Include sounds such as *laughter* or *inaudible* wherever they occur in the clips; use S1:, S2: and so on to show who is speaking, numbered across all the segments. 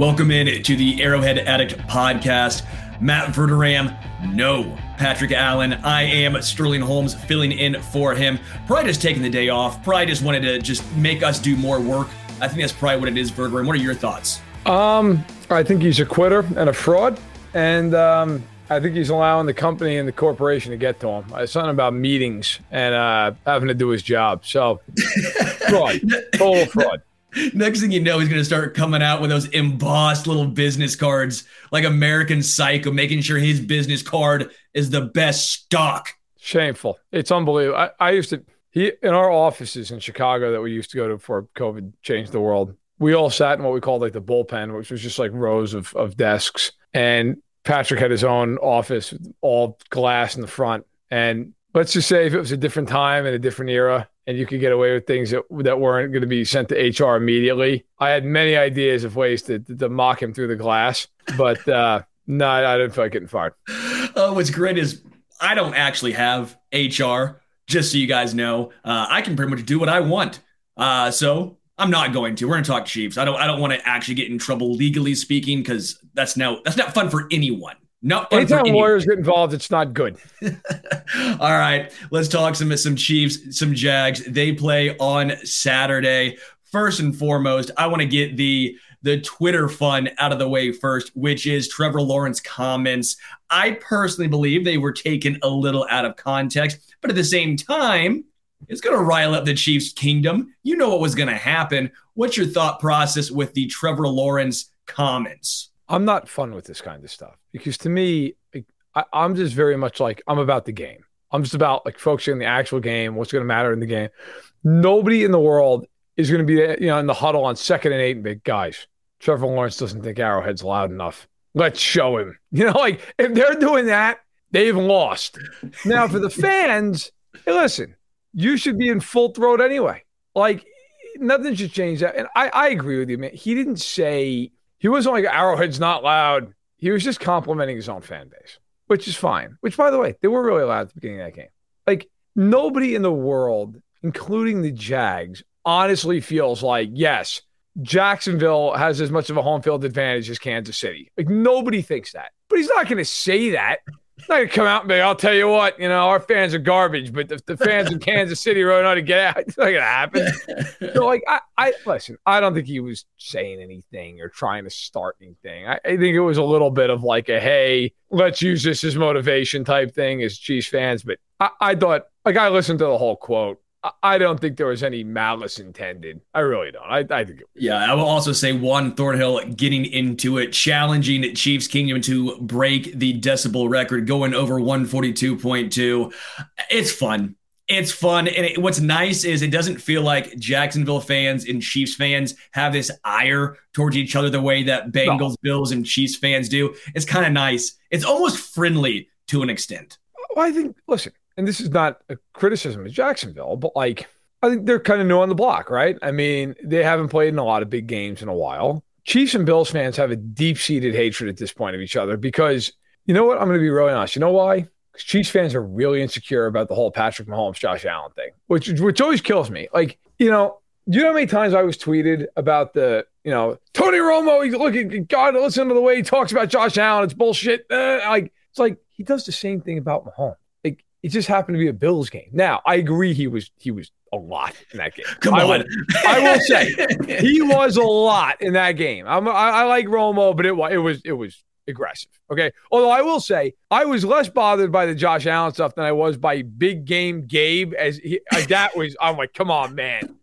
S1: Welcome in to the Arrowhead Addict podcast. Matt Verderame, no Patrick Allen. I am Sterling Holmes filling in for him. Probably just taking the day off. Probably just wanted to just make us do more work. I think that's probably what it is, Verderame. What are your thoughts?
S2: Um, I think he's a quitter and a fraud, and um, I think he's allowing the company and the corporation to get to him. It's something about meetings and uh, having to do his job. So, *laughs* fraud, total fraud.
S1: Next thing you know, he's going to start coming out with those embossed little business cards like American Psycho, making sure his business card is the best stock.
S2: Shameful. It's unbelievable. I, I used to, he in our offices in Chicago that we used to go to before COVID changed the world. We all sat in what we called like the bullpen, which was just like rows of, of desks. And Patrick had his own office, all glass in the front. And let's just say if it was a different time and a different era, and you could get away with things that, that weren't going to be sent to HR immediately. I had many ideas of ways to, to, to mock him through the glass, but uh, *laughs* no, I didn't feel like getting fired.
S1: Uh, what's great is I don't actually have HR, just so you guys know. Uh, I can pretty much do what I want. Uh, so I'm not going to. We're going to talk Chiefs. I don't. I don't want to actually get in trouble legally speaking because that's no. That's not fun for anyone. No,
S2: anytime lawyers get involved, it's not good. *laughs*
S1: All right, let's talk some some Chiefs, some Jags. They play on Saturday. First and foremost, I want to get the the Twitter fun out of the way first, which is Trevor Lawrence comments. I personally believe they were taken a little out of context, but at the same time, it's going to rile up the Chiefs' kingdom. You know what was going to happen. What's your thought process with the Trevor Lawrence comments?
S2: I'm not fun with this kind of stuff because to me, I, I'm just very much like I'm about the game. I'm just about like focusing on the actual game, what's going to matter in the game. Nobody in the world is going to be you know in the huddle on second and eight and big guys. Trevor Lawrence doesn't think Arrowhead's loud enough. Let's show him. *laughs* You know, like if they're doing that, they've lost. Now for the *laughs* fans, hey, listen, you should be in full throat anyway. Like nothing should change that. And I, I agree with you, man. He didn't say he wasn't like Arrowhead's not loud. He was just complimenting his own fan base, which is fine. Which, by the way, they were really loud at the beginning of that game. Like nobody in the world, including the Jags, honestly feels like yes, Jacksonville has as much of a home field advantage as Kansas City. Like nobody thinks that, but he's not going to say that not gonna come out and be, I'll tell you what, you know, our fans are garbage, but the, the fans in Kansas City really know how to get out. *laughs* It's not gonna happen. *laughs* so like I, I listen, I don't think he was saying anything or trying to start anything. I, I think it was a little bit of like a hey, let's use this as motivation type thing as Chiefs fans. But I, I thought like I listened to the whole quote I don't think there was any malice intended. I really don't. I, I think.
S1: yeah, I will also say Juan Thornhill getting into it, challenging Chiefs Kingdom to break the decibel record, going over 142.2. It's fun. It's fun. And it, what's nice is it doesn't feel like Jacksonville fans and Chiefs fans have this ire towards each other the way that Bengals, no. Bills, and Chiefs fans do. It's kind of nice. It's almost friendly to an extent.
S2: Well, I think, listen, and this is not a criticism of Jacksonville, but like I think they're kind of new on the block, right? I mean, they haven't played in a lot of big games in a while. Chiefs and Bills fans have a deep seated hatred at this point of each other because you know what? I'm going to be really honest. You know why? Because Chiefs fans are really insecure about the whole Patrick Mahomes, Josh Allen thing, which which always kills me. Like, you know, you know how many times I was tweeted about the, you know, Tony Romo, he's looking, God, listen to the way he talks about Josh Allen. It's bullshit. Uh, like, it's like he does the same thing about Mahomes. It just happened to be a Bills game. Now, I agree he was he was a lot in that game.
S1: Come I
S2: on,
S1: will,
S2: I will *laughs* say he was a lot in that game. I'm, I, I like Romo, but it was it was it was aggressive. Okay, although I will say I was less bothered by the Josh Allen stuff than I was by big game Gabe. As he, that was, I'm like, come on, man.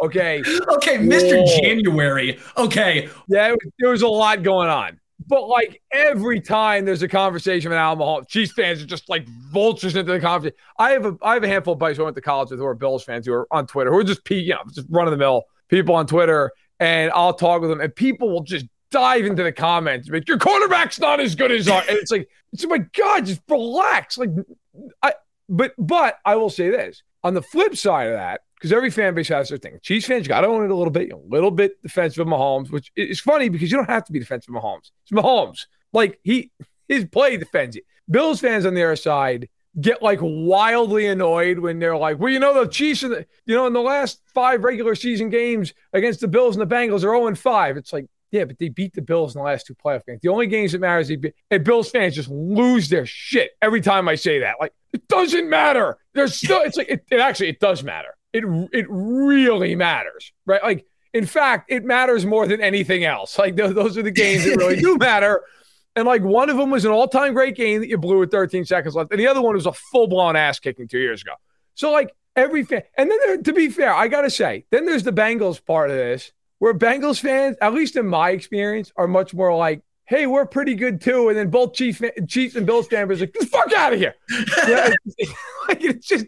S2: Okay. *laughs*
S1: Okay, Mr. Whoa. January. Okay.
S2: Yeah, was, there was a lot going on. But like every time there's a conversation with Al Mahomes, Chiefs fans are just like vultures into the conversation. I have a I have a handful of buddies who I went to college with who are Bills fans who are on Twitter who are just you know just run of the mill people on Twitter, and I'll talk with them, and people will just dive into the comments. Like, Your quarterback's not as good as our. And it's like, it's my God, just relax. Like, I but but I will say this on the flip side of that, because every fan base has their thing. Chiefs fans got to own it a little bit, a little bit defensive of Mahomes, which is funny because you don't have to be defensive of Mahomes. It's Mahomes. Like he his play defends it. Bills fans on the other side get like wildly annoyed when they're like, well, you know, the Chiefs, in the, you know, in the last five regular season games against the Bills and the Bengals are 0 5. It's like, yeah, but they beat the Bills in the last two playoff games. The only games that matters, they beat, and Bills fans just lose their shit every time I say that. Like, it doesn't matter. There's still, it's like, it, it actually, it does matter. It, it really matters, right? Like, in fact, it matters more than anything else. Like, th- those are the games that really *laughs* do matter. And like one of them was an all time great game that you blew with 13 seconds left. And the other one was a full blown ass kicking two years ago. So, like, every fan, and then there, to be fair, I got to say, then there's the Bengals part of this where Bengals fans, at least in my experience, are much more like, hey, we're pretty good too. And then both Chiefs, Chiefs and Bills fans like, get the fuck out of here. yeah, it's, *laughs* like, it's just,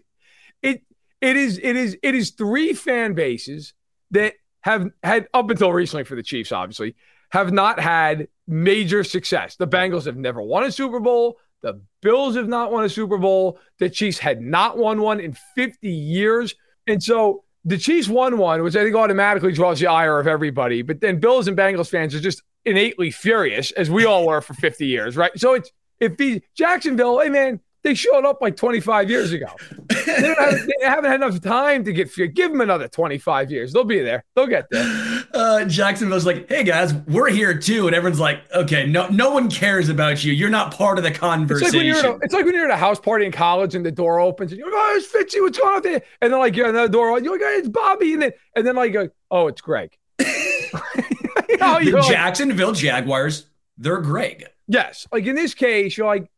S2: it, it is, it is, it is three fan bases that have had up until recently for the Chiefs, obviously, have not had major success. The Bengals have never won a Super Bowl. The Bills have not won a Super Bowl. The Chiefs had not won one in 50 years. And so the Chiefs won one, which I think automatically draws the ire of everybody. But then Bills and Bengals fans are just innately furious, as we all were for 50 years, right? So it's if the Jacksonville, hey man, they showed up like 25 years ago. they, have, they, haven't had enough time to get Give them another 25 years. They'll be there. They'll get there.
S1: Uh, Jacksonville's like, hey guys, we're here too. And everyone's like, okay, no, no one cares about you. You're not part of the conversation.
S2: It's like, when you're at a, it's like when you're at a house party in college and the door opens and you're like, oh, it's Fitzy. What's going on there? And then like you're at the door, you're like, hey, it's Bobby. And then, and then like, oh, it's Greg. *laughs* *laughs*
S1: you know, the Jacksonville Jaguars, they're Greg.
S2: Yes. Like in this case, you're like,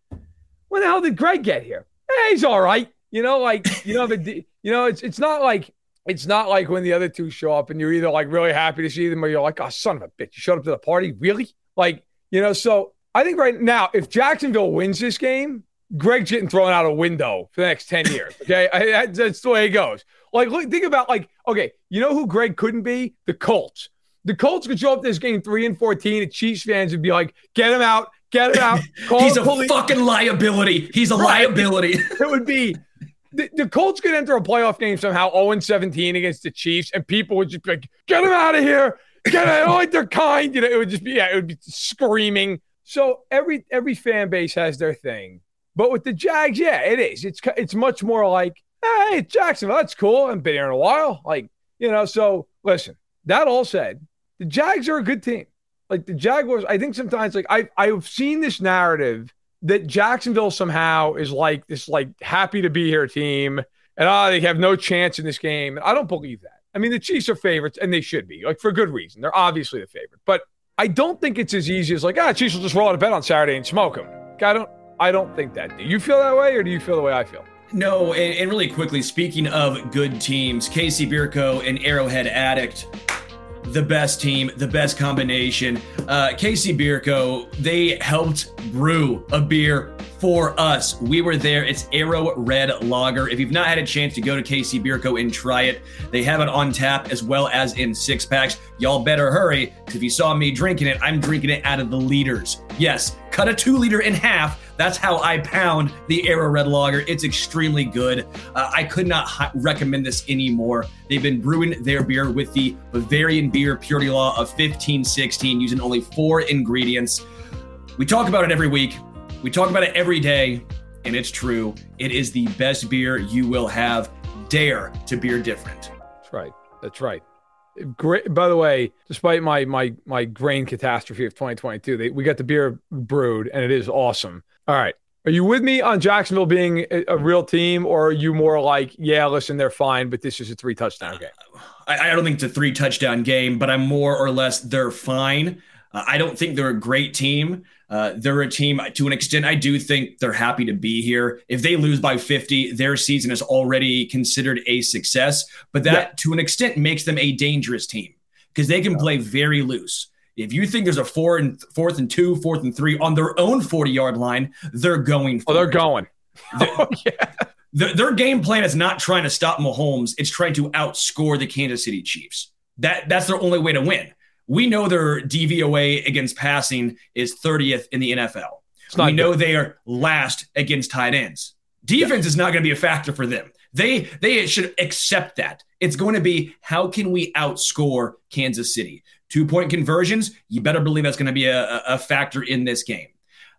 S2: when the hell did Greg get here? Hey, he's all right. You know, like you know the you know it's it's not like it's not like when the other two show up and you're either like really happy to see them or you're like, oh son of a bitch, you showed up to the party, really? Like you know, so I think right now if Jacksonville wins this game, Greg's getting thrown out a window for the next ten years. Okay, I, that's the way it goes. Like look, think about like okay, you know who Greg couldn't be? The Colts. The Colts could show up this game three and fourteen, and Chiefs fans would be like, "Get him out, Get it out. *laughs*
S1: He's a police. fucking liability. He's a right. liability. *laughs*
S2: it would be the, the, Colts could enter a playoff game somehow 0 17 against the Chiefs, and people would just be like, get him out of here. Get it. like they're kind. You know, it would just be, yeah, it would be screaming. So every every fan base has their thing. But with the Jags, yeah, it is. It's it's much more like, hey, Jacksonville, that's cool. I haven't been here in a while. Like, you know, so listen, that all said, the Jags are a good team like the Jaguars, I think sometimes like I I've seen this narrative that Jacksonville somehow is like this like happy to be here team and ah oh, they have no chance in this game. and I don't believe that. I mean the Chiefs are favorites and they should be like for good reason. They're obviously the favorite, but I don't think it's as easy as like ah Chiefs will just roll out of bed on Saturday and smoke them. I don't I don't think that. Do you feel that way or do you feel the way I feel?
S1: No, and, and really quickly, speaking of good teams, KC Bier Co and Arrowhead Addict the best team, the best combination. Uh, Bier Co. They helped brew a beer for us. We were there. It's Arrow Red Lager. If you've not had a chance to go to Bier Co. and try it, they have it on tap as well as in six packs. Y'all better hurry because if you saw me drinking it, I'm drinking it out of the liters. Yes, cut a two liter in half that's how I pound the Arrow Red Lager. It's extremely good. Uh, I could not recommend this anymore. They've been brewing their beer with the Bavarian beer purity law of 1516, using only four ingredients. We talk about it every week. We talk about it every day, and it's true. It is the best beer you will have. Dare to beer different.
S2: That's right. That's right. Great. By the way, despite my my my grain catastrophe of 2022, they, we got the beer brewed, and it is awesome. All right. Are you with me on Jacksonville being a, a, real team, or are you more like, yeah, listen, they're fine, but this is a three touchdown game?
S1: I, I, don't think it's a three touchdown game, but I'm more or less they're fine. Uh, I don't think they're a great team. Uh, they're a team to an extent. I do think they're happy to be here. If they lose by 50, their season is already considered a success. But that, yeah. to an extent, makes them a dangerous team because they can yeah. play very loose. If you think there's a four and fourth and two, fourth and three on their own 40 yard line, they're going.
S2: oh, they're it. going. *laughs* oh,
S1: yeah. The, their game plan is not trying to stop Mahomes. It's trying to outscore the Kansas City Chiefs. That that's their only way to win. We know their DVOA against passing is 30th in the NFL. We know they are last against tight ends. Defense yeah. is not going to be a factor for them. They they should accept that. It's going to be how can we outscore Kansas City? Two point conversions, you better believe that's going to be a, a factor in this game.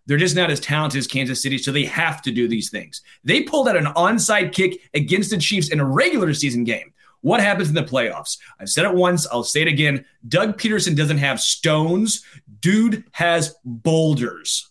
S1: They're just not as talented as Kansas City, so they have to do these things. They pulled out an onside kick against the Chiefs in a regular season game. What happens in the playoffs? I've said it once, I'll say it again. Doug Pederson doesn't have stones, dude has boulders.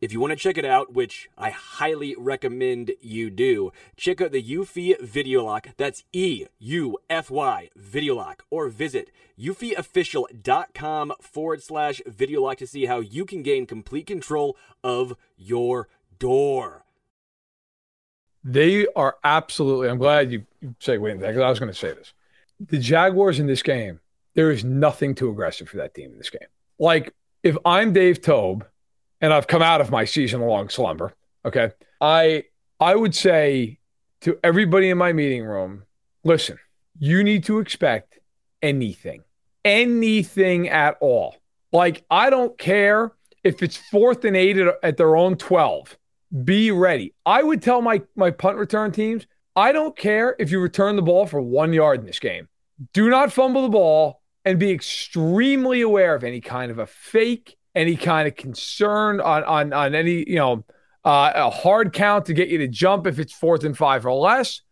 S3: If you want to check it out, which I highly recommend you do, check out the Eufy Video Lock. That's E U F Y Video Lock. Or visit eufyofficial.com forward slash video lock to see how you can gain complete control of your door.
S2: They are absolutely, I'm glad you, segued into that because I was going to say this. The Jaguars in this game, there is nothing too aggressive for that team in this game. Like, if I'm Dave Toub, and I've come out of my season long slumber. Okay. I I would say to everybody in my meeting room, listen, you need to expect anything. Anything at all. Like I don't care if it's fourth and eight at, at their own 12. Be ready. I would tell my my punt return teams, I don't care if you return the ball for 1 yard in this game. Do not fumble the ball and be extremely aware of any kind of a fake any kind of concern on on on any you know uh, a hard count to get you to jump if it's fourth and five or less.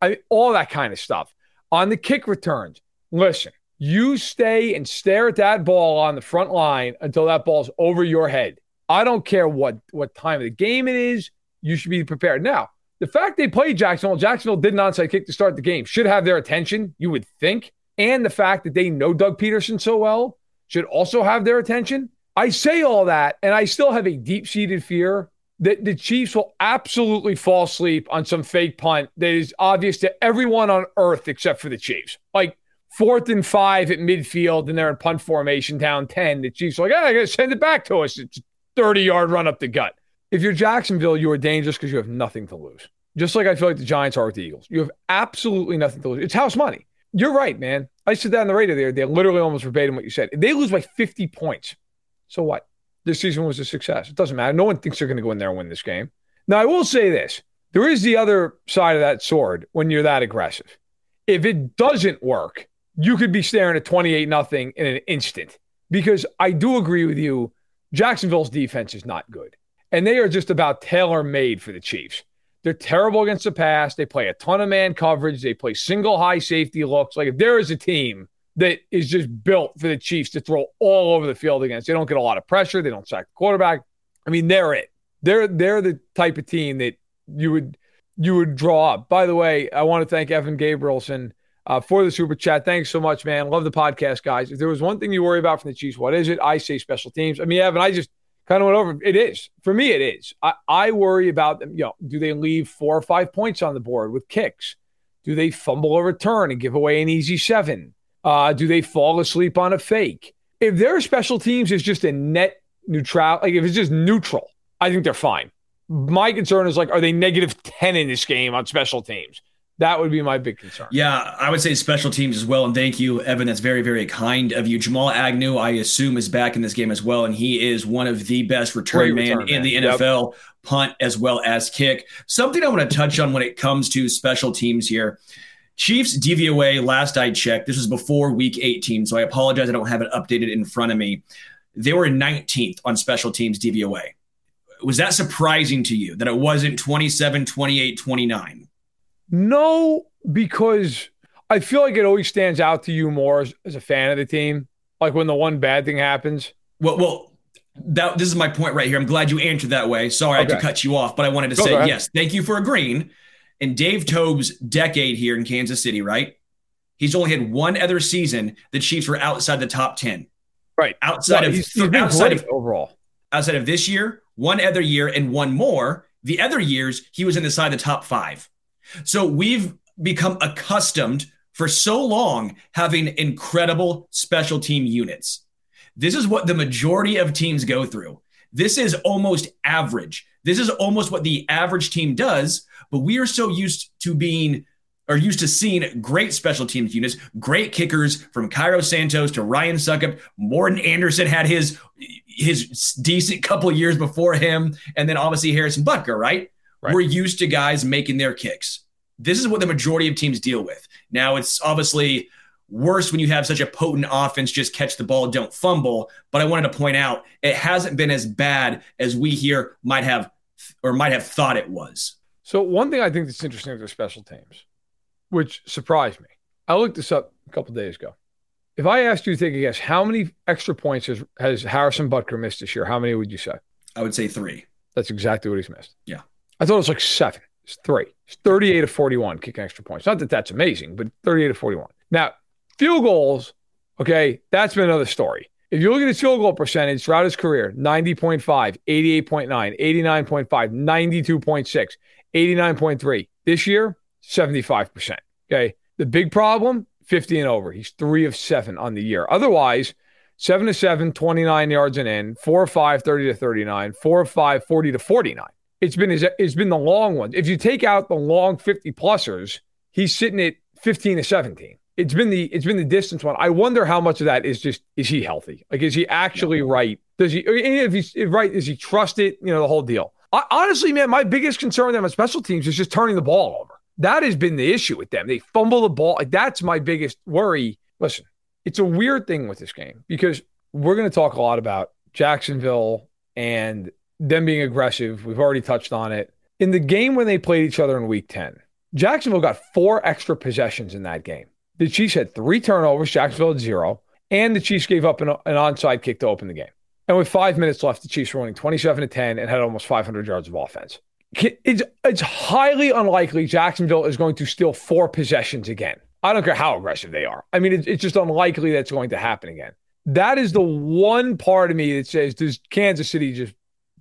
S2: I all that kind of stuff on the kick returns. Listen, you stay and stare at that ball on the front line until that ball's over your head. I don't care what what time of the game it is. You should be prepared. Now, the fact they played Jacksonville, Jacksonville did an onside kick to start the game, should have their attention. You would think, and the fact that they know Doug Pederson so well should also have their attention. I say all that, and I still have a deep seated fear that the Chiefs will absolutely fall asleep on some fake punt that is obvious to everyone on earth except for the Chiefs. Like fourth and five at midfield, and they're in punt formation down 10. The Chiefs are like, oh, I got to send it back to us. It's 30 yard run up the gut. If you're Jacksonville, you are dangerous because you have nothing to lose. Just like I feel like the Giants are with the Eagles. You have absolutely nothing to lose. It's house money. You're right, man. I said that on the radio there. They literally almost verbatim what you said. If they lose by 50 points, so what? This season was a success. It doesn't matter. No one thinks they're going to go in there and win this game. Now, I will say this there is the other side of that sword when you're that aggressive. If it doesn't work, you could be staring at 28 nothing in an instant. Because I do agree with you, Jacksonville's defense is not good. And they are just about tailor made for the Chiefs. They're terrible against the pass. They play a ton of man coverage. They play single high safety looks. Like if there is a team that is just built for the Chiefs to throw all over the field against. They don't get a lot of pressure. They don't sack the quarterback. I mean, they're it. They're they're the type of team that you would you would draw up. By the way, I want to thank Evan Gabrielson uh, for the super chat. Thanks so much, man. Love the podcast, guys. If there was one thing you worry about from the Chiefs, what is it? I say special teams. I mean, Evan, I just kind of went over. It is for me. It is. I, I worry about them. You know, do they leave four or five points on the board with kicks? Do they fumble a return and give away an easy seven? Uh, do they fall asleep on a fake? If their special teams is just a net neutral, like if it's just neutral, I think they're fine. My concern is like, are they negative 10 in this game on special teams? That would be my big concern.
S1: Yeah, I would say special teams as well. And thank you, Evan. That's very, very kind of you. Jamal Agnew, I assume, is back in this game as well. And he is one of the best return man return, in the NFL, yep. punt as well as kick. Something I want to touch on when it comes to special teams here. Chiefs DVOA, last I checked, this was before week 18, so I apologize I don't have it updated in front of me. They were 19th on special teams DVOA. Was that surprising to you that it wasn't 27, 28, 29?
S2: No, because I feel like it always stands out to you more as, as a fan of the team. Like when the one bad thing happens.
S1: Well, well, that this is my point right here. I'm glad you answered that way. Sorry okay. I had to cut you off, but I wanted to say yes. Thank you for agreeing. In Dave Toub's decade here in Kansas City, right? He's only had one other season the Chiefs were outside the top ten.
S2: Right.
S1: Outside of
S2: he's, he's outside of overall.
S1: Outside of this year, one other year, and one more. The other years he was in the side of the top five. So we've become accustomed for so long having incredible special team units. This is what the majority of teams go through. This is almost average. This is almost what the average team does, but we are so used to being or used to seeing great special teams units, great kickers from Cairo Santos to Ryan Succop. Morten Andersen had his his decent couple years before him, and then obviously Harrison Butker, right? right? We're used to guys making their kicks. This is what the majority of teams deal with. Now it's obviously worse when you have such a potent offense, just catch the ball, don't fumble. But I wanted to point out it hasn't been as bad as we here might have or might have thought it was.
S2: So one thing I think that's interesting with their special teams, which surprised me. I looked this up a couple days ago. If I asked you to take a guess, how many extra points has, has Harrison Butker missed this year? How many would you say?
S1: I would say three.
S2: That's exactly what he's missed.
S1: Yeah.
S2: I thought it was like seven. It's three. It's 38 of 41 kicking extra points. Not that that's amazing, but 38 of 41. Now, Field goals, okay, that's been another story. If you look at his field goal percentage throughout his career 90.5, 88.9, 89.5, 92.6, 89.3. This year, 75%. Okay. The big problem 50 and over. He's three of seven on the year. Otherwise, seven to seven, 29 yards and in, four or five, 30 to 39, four or five, 40 to 49. It's been, it's been the long ones. If you take out the long 50 plusers, he's sitting at 15 to 17 it's been the it's been the distance one. I wonder how much of that is just is he healthy? Like is he actually right? Does he if he's right? Is he trusted? You know the whole deal. I, honestly, man, my biggest concern with them on special teams is just turning the ball over. That has been the issue with them. They fumble the ball. Like that's my biggest worry. Listen, it's a weird thing with this game because we're going to talk a lot about Jacksonville and them being aggressive. We've already touched on it. In the game when they played each other in week 10, Jacksonville got four extra possessions in that game. The Chiefs had three turnovers, Jacksonville had zero, and the Chiefs gave up an, an onside kick to open the game. And with five minutes left, the Chiefs were winning 27 to 10 and had almost 500 yards of offense. It's, it's highly unlikely Jacksonville is going to steal four possessions again. I don't care how aggressive they are. I mean, it's, it's just unlikely that's going to happen again. That is the one part of me that says, does Kansas City just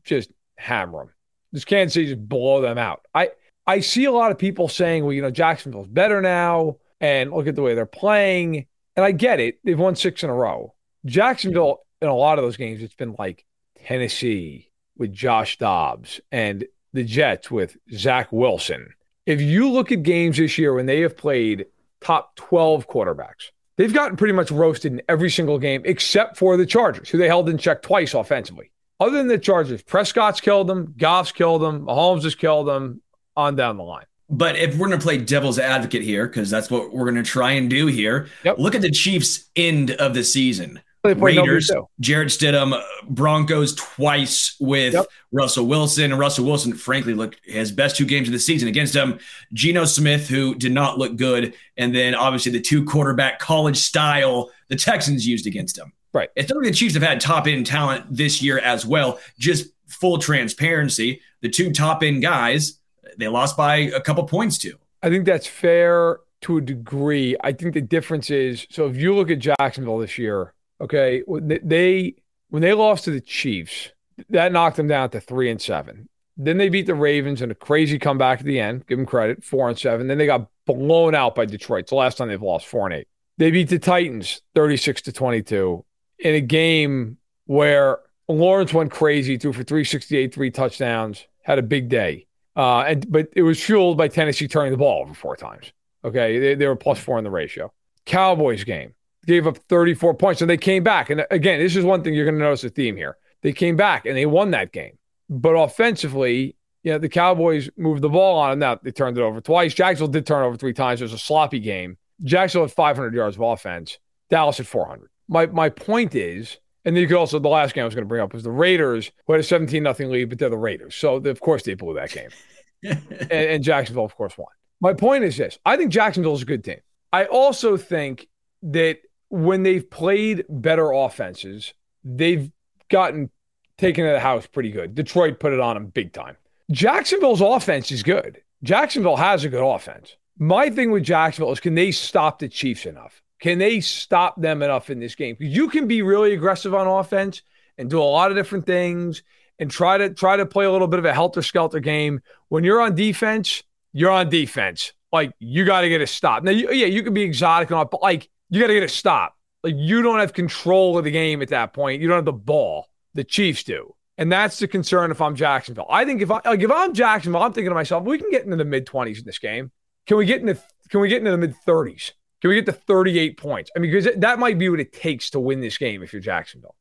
S2: just hammer them? Does Kansas City just blow them out? I I see a lot of people saying, well, you know, Jacksonville's better now and look at the way they're playing. And I get it. They've won six in a row. Jacksonville, in a lot of those games, it's been like Tennessee with Josh Dobbs and the Jets with Zach Wilson. If you look at games this year when they have played top 12 quarterbacks, they've gotten pretty much roasted in every single game except for the Chargers, who they held in check twice offensively. Other than the Chargers, Prescott's killed them, Goff's killed them, Mahomes has killed them, on down the line.
S1: But if we're going to play devil's advocate here, because that's what we're going to try and do here, yep. look at the Chiefs' end of the season. Raiders, Jarrett Stidham, uh, Broncos twice with yep. Russell Wilson. And Russell Wilson, frankly, looked his best two games of the season against them. Geno Smith, who did not look good. And then obviously the two quarterback college style the Texans used against him.
S2: Right.
S1: It's not like the Chiefs have had top end talent this year as well. Just full transparency. The two top end guys they lost by a couple points too.
S2: I think that's fair to a degree. I think the difference is so if you look at Jacksonville this year, okay, they when they lost to the Chiefs, that knocked them down to three and seven. Then they beat the Ravens in a crazy comeback at the end. Give them credit, four and seven. Then they got blown out by Detroit. It's the last time they've lost four and eight. They beat the Titans 36 to 22 in a game where Lawrence went crazy, threw for 368, three touchdowns, had a big day. Uh, and but it was fueled by Tennessee turning the ball over four times. Okay, they, they were plus four in the ratio. Cowboys game gave up 34 points, and they came back. And again, this is one thing you're going to notice a theme here. They came back and they won that game. But offensively, you know, the Cowboys moved the ball on them. Now they turned it over twice. Jacksonville did turn over three times. It was a sloppy game. Jacksonville had 500 yards of offense. Dallas had 400. My my point is and then you could also, the last game I was going to bring up was the Raiders, who had a 17 nothing lead, but they're the Raiders. So, of course, they blew that game. *laughs* and, and Jacksonville, of course, won. My point is this I think Jacksonville is a good team. I also think that when they've played better offenses, they've gotten taken to the house pretty good. Detroit put it on them big time. Jacksonville's offense is good. Jacksonville has a good offense. My thing with Jacksonville is can they stop the Chiefs enough? Can they stop them enough in this game? You can be really aggressive on offense and do a lot of different things and try to try to play a little bit of a helter skelter game. When you're on defense, you're on defense. Like you got to get a stop. Now, you, yeah, you can be exotic and all, but like you got to get a stop. Like you don't have control of the game at that point. You don't have the ball. The Chiefs do. And that's the concern if I'm Jacksonville. I think if I like if I'm Jacksonville, I'm thinking to myself, we can get into the mid 20s in this game. Can we get into can we get into the mid 30s? Can we get to 38 points? I mean, because that might be what it takes to win this game if you're Jacksonville.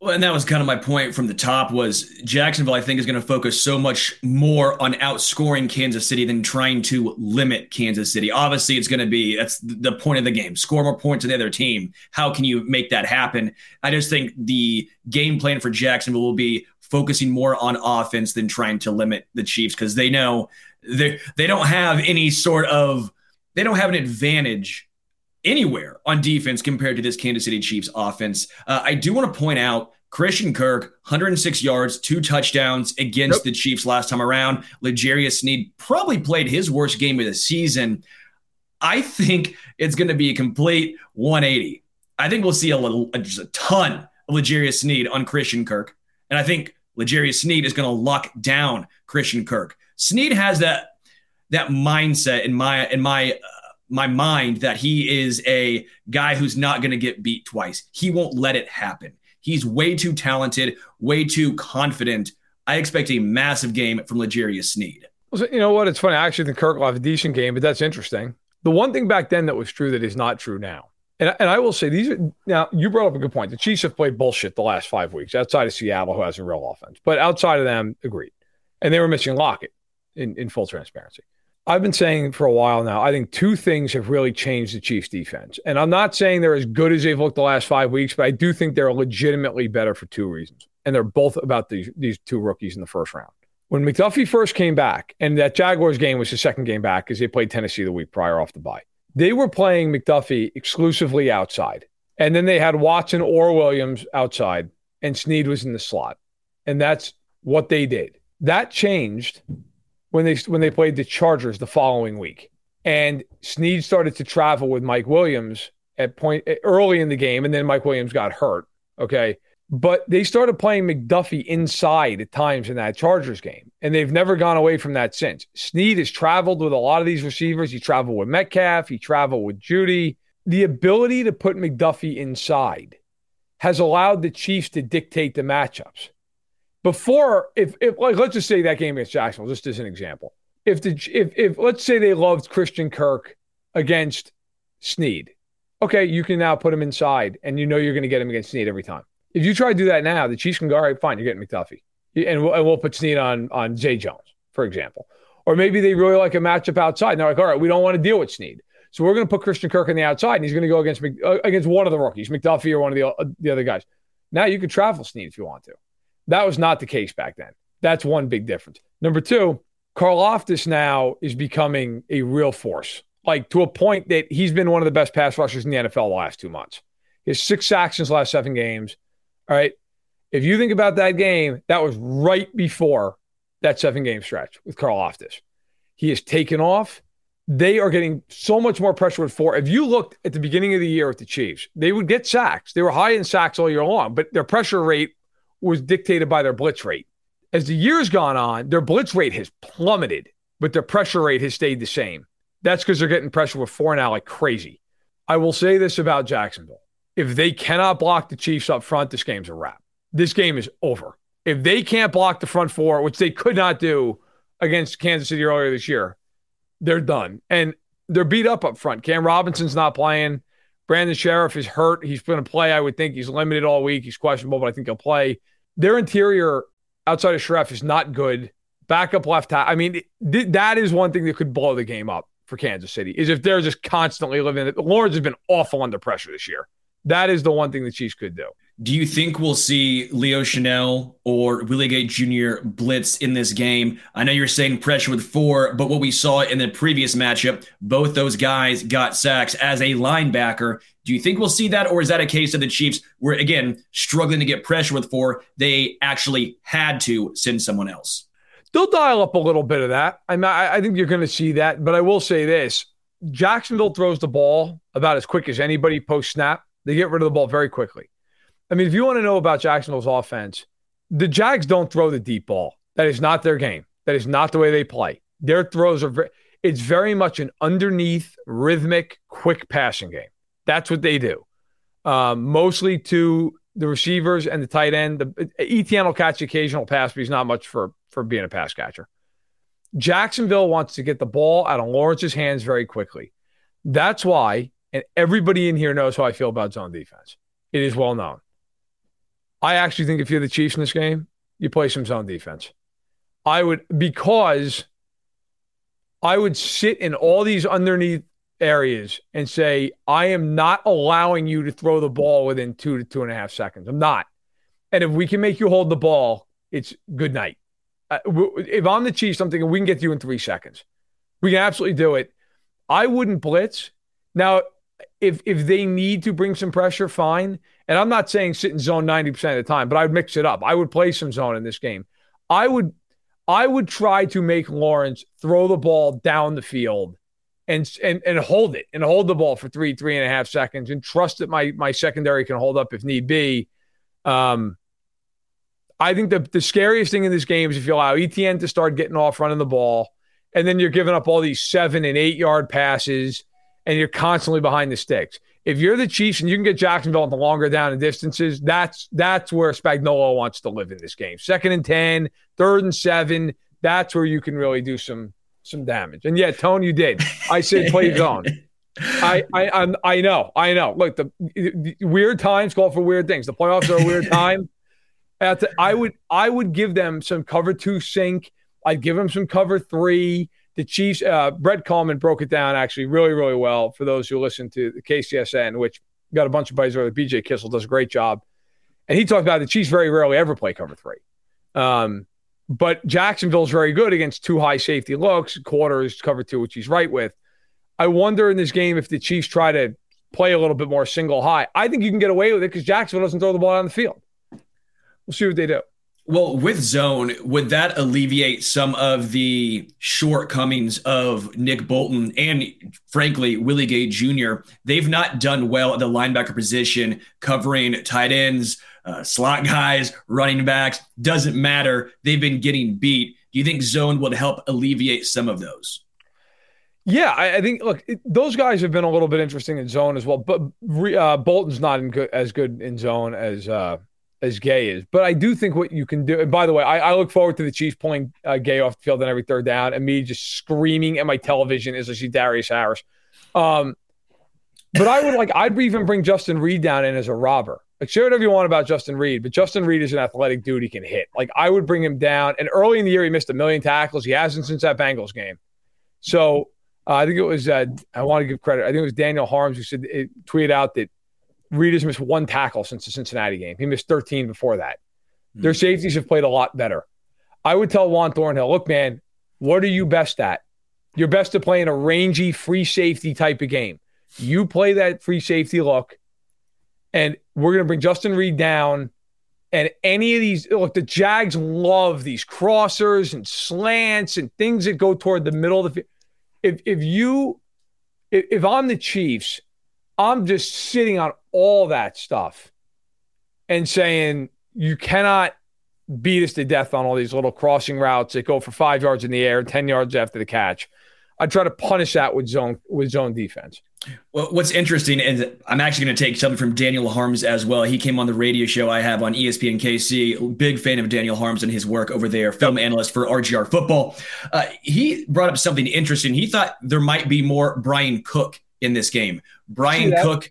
S1: Well, and that was kind of my point from the top was Jacksonville, I think, is going to focus so much more on outscoring Kansas City than trying to limit Kansas City. Obviously, it's going to be that's the point of the game. Score more points than the other team. How can you make that happen? I just think the game plan for Jacksonville will be focusing more on offense than trying to limit the Chiefs because they know they they don't have any sort of they don't have an advantage anywhere on defense compared to this Kansas City Chiefs offense. Uh, I do want to point out Christian Kirk, 106 yards, two touchdowns against yep. the Chiefs last time around. L'Jarius Sneed probably played his worst game of the season. I think it's going to be a complete 180. I think we'll see a little, just a ton of L'Jarius Sneed on Christian Kirk. And I think L'Jarius Sneed is going to lock down Christian Kirk. Sneed has that that mindset in my in my uh, my mind that he is a guy who's not going to get beat twice. He won't let it happen. He's way too talented, way too confident. I expect a massive game from L'Jarius Sneed.
S2: you know what? It's funny. I actually think Kirk will have a decent game, but that's interesting. The one thing back then that was true that is not true now. And, and I will say these are now you brought up a good point. The Chiefs have played bullshit the last five weeks outside of Seattle, who has a real offense. But outside of them, agreed. And they were missing Lockett in, in full transparency. I've been saying for a while now, I think two things have really changed the Chiefs defense. And I'm not saying they're as good as they've looked the last five weeks, but I do think they're legitimately better for two reasons. And they're both about these, these two rookies in the first round. When McDuffie first came back, and that Jaguars game was his second game back because they played Tennessee the week prior off the bye, they were playing McDuffie exclusively outside. And then they had Watson or Williams outside, and Sneed was in the slot. And that's what they did. That changed when they when they played the Chargers the following week. And Sneed started to travel with Mike Williams at point early in the game, and then Mike Williams got hurt. Okay. But they started playing McDuffie inside at times in that Chargers game, and they've never gone away from that since. Sneed has traveled with a lot of these receivers. He traveled with Metcalf, he traveled with Jeudy. The ability to put McDuffie inside has allowed the Chiefs to dictate the matchups before if if like let's just say that game against Jacksonville, just as an example. If the if if let's say they loved Christian Kirk against Sneed, okay, you can now put him inside, and you know you're going to get him against Sneed every time. If you try to do that now, the Chiefs can go, all right, fine, you're getting McDuffie, and we'll, and we'll put Sneed on on Zay Jones, for example. Or maybe they really like a matchup outside, and they're like, all right, we don't want to deal with Sneed. So we're going to put Christian Kirk on the outside, and he's going to go against uh, against one of the rookies, McDuffie or one of the uh, the other guys. Now you can travel Sneed if you want to. That was not the case back then. That's one big difference. Number two, Karlaftis now is becoming a real force, like to a point that he's been one of the best pass rushers in the NFL the last two months. His six sacks in his last seven games. All right. If you think about that game, that was right before that seven game stretch with Karlaftis. He has taken off. They are getting so much more pressure with four. If you looked at the beginning of the year with the Chiefs, they would get sacks. They were high in sacks all year long, but their pressure rate was dictated by their blitz rate. As the years gone on, their blitz rate has plummeted, but their pressure rate has stayed the same. That's because they're getting pressure with four now like crazy. I will say this about Jacksonville. If they cannot block the Chiefs up front, this game's a wrap. This game is over. If they can't block the front four, which they could not do against Kansas City earlier this year, they're done. And they're beat up up front. Cam Robinson's not playing. Brandon Scherff is hurt. He's going to play, I would think. He's limited all week. He's questionable, but I think he'll play. Their interior outside of Scherff is not good. Backup left tackle. I mean, th- that is one thing that could blow the game up for Kansas City is if they're just constantly living it. Lawrence has been awful under pressure this year. That is the one thing the Chiefs could do.
S1: Do you think we'll see Leo Chenal or Willie Gay Jr. blitz in this game? I know you're saying pressure with four, but what we saw in the previous matchup, both those guys got sacks as a linebacker. Do you think we'll see that, or is that a case of the Chiefs where, again, struggling to get pressure with four, they actually had to send someone else?
S2: They'll dial up a little bit of that. I mean, I think you're going to see that, but I will say this Jacksonville throws the ball about as quick as anybody post snap. They get rid of the ball very quickly. I mean, if you want to know about Jacksonville's offense, the Jags don't throw the deep ball. That is not their game. That is not the way they play. Their throws are very, it's very much an underneath, rhythmic, quick passing game. That's what they do. Um, mostly to the receivers and the tight end. The Etienne will catch occasional pass, but he's not much for for being a pass catcher. Jacksonville wants to get the ball out of Lawrence's hands very quickly. That's why, and everybody in here knows how I feel about zone defense. It is well known. I actually think if you're the Chiefs in this game, you play some zone defense. I would because I would sit in all these underneath areas and say, I am not allowing you to throw the ball within two to two and a half seconds. I'm not. And if we can make you hold the ball, it's good night. Uh, if I'm the Chiefs, I'm thinking we can get you in three seconds. We can absolutely do it. I wouldn't blitz. Now, if if they need to bring some pressure, fine. And I'm not saying sit in zone 90% of the time, but I would mix it up. I would play some zone in this game. I would I would try to make Lawrence throw the ball down the field and and and hold it and hold the ball for three, three and a half seconds and trust that my my secondary can hold up if need be. Um I think the, the scariest thing in this game is if you allow Etienne to start getting off running the ball, and then you're giving up all these seven and eight yard passes, and you're constantly behind the sticks. If you're the Chiefs and you can get Jacksonville on the longer down and distances, that's that's where Spagnuolo wants to live in this game. Second and 10, third and seven, that's where you can really do some some damage. And yeah, Tone, you did. I said play *laughs* zone. I I I'm, i know I know. Look, the, the, weird times call for weird things. The playoffs are a weird *laughs* time. I would I would give them some cover two sync. I'd give them some cover three. The Chiefs, uh, Brett Coleman broke it down actually really, really well for those who listen to the KCSN, which got a bunch of buddies over. There. BJ Kissel does a great job. And he talked about the Chiefs very rarely ever play cover three. Um, but Jacksonville's very good against two high safety looks, quarters, cover two, which he's right with. I wonder in this game if the Chiefs try to play a little bit more single high. I think you can get away with it because Jacksonville doesn't throw the ball on the field. We'll see what they do.
S1: Well, with zone, would that alleviate some of the shortcomings of Nick Bolton and, frankly, Willie Gay Jr.? They've not done well at the linebacker position, covering tight ends, uh, slot guys, running backs. Doesn't matter. They've been getting beat. Do you think zone would help alleviate some of those?
S2: Yeah, I, I think. Look, it, those guys have been a little bit interesting in zone as well, but uh, Bolton's not good, as good in zone as uh, as Gay is. But I do think what you can do. And by the way, I, I look forward to the Chiefs pulling uh, Gay off the field on every third down, and me just screaming at my television as I see Darius Harris. Um, but I would like I'd even bring Justin Reid down in as a robber. Like share whatever you want about Justin Reid, but Justin Reid is an athletic dude. He can hit. Like I would bring him down. And early in the year, he missed a million tackles. He hasn't since that Bengals game. So uh, I think it was uh, I want to give credit. I think it was Daniel Harms who said it, tweeted out that Reid has missed one tackle since the Cincinnati game. He missed 13 before that. Mm-hmm. Their safeties have played a lot better. I would tell Juan Thornhill, look, man, what are you best at? You're best at playing a rangy free safety type of game. You play that free safety look, and we're going to bring Justin Reid down. And any of these, look, the Jags love these crossers and slants and things that go toward the middle of the field. If if you if, if I'm the Chiefs I'm just sitting on all that stuff and saying you cannot beat us to death on all these little crossing routes that go for five yards in the air, 10 yards after the catch. I try to punish that with zone with zone defense.
S1: Well, what's interesting is I'm actually going to take something from Daniel Harms as well. He came on the radio show I have on ESPN KC. Big fan of Daniel Harms and his work over there, film analyst for RGR Football. Uh, he brought up something interesting. He thought there might be more Bryan Cook in this game. Bryan Cook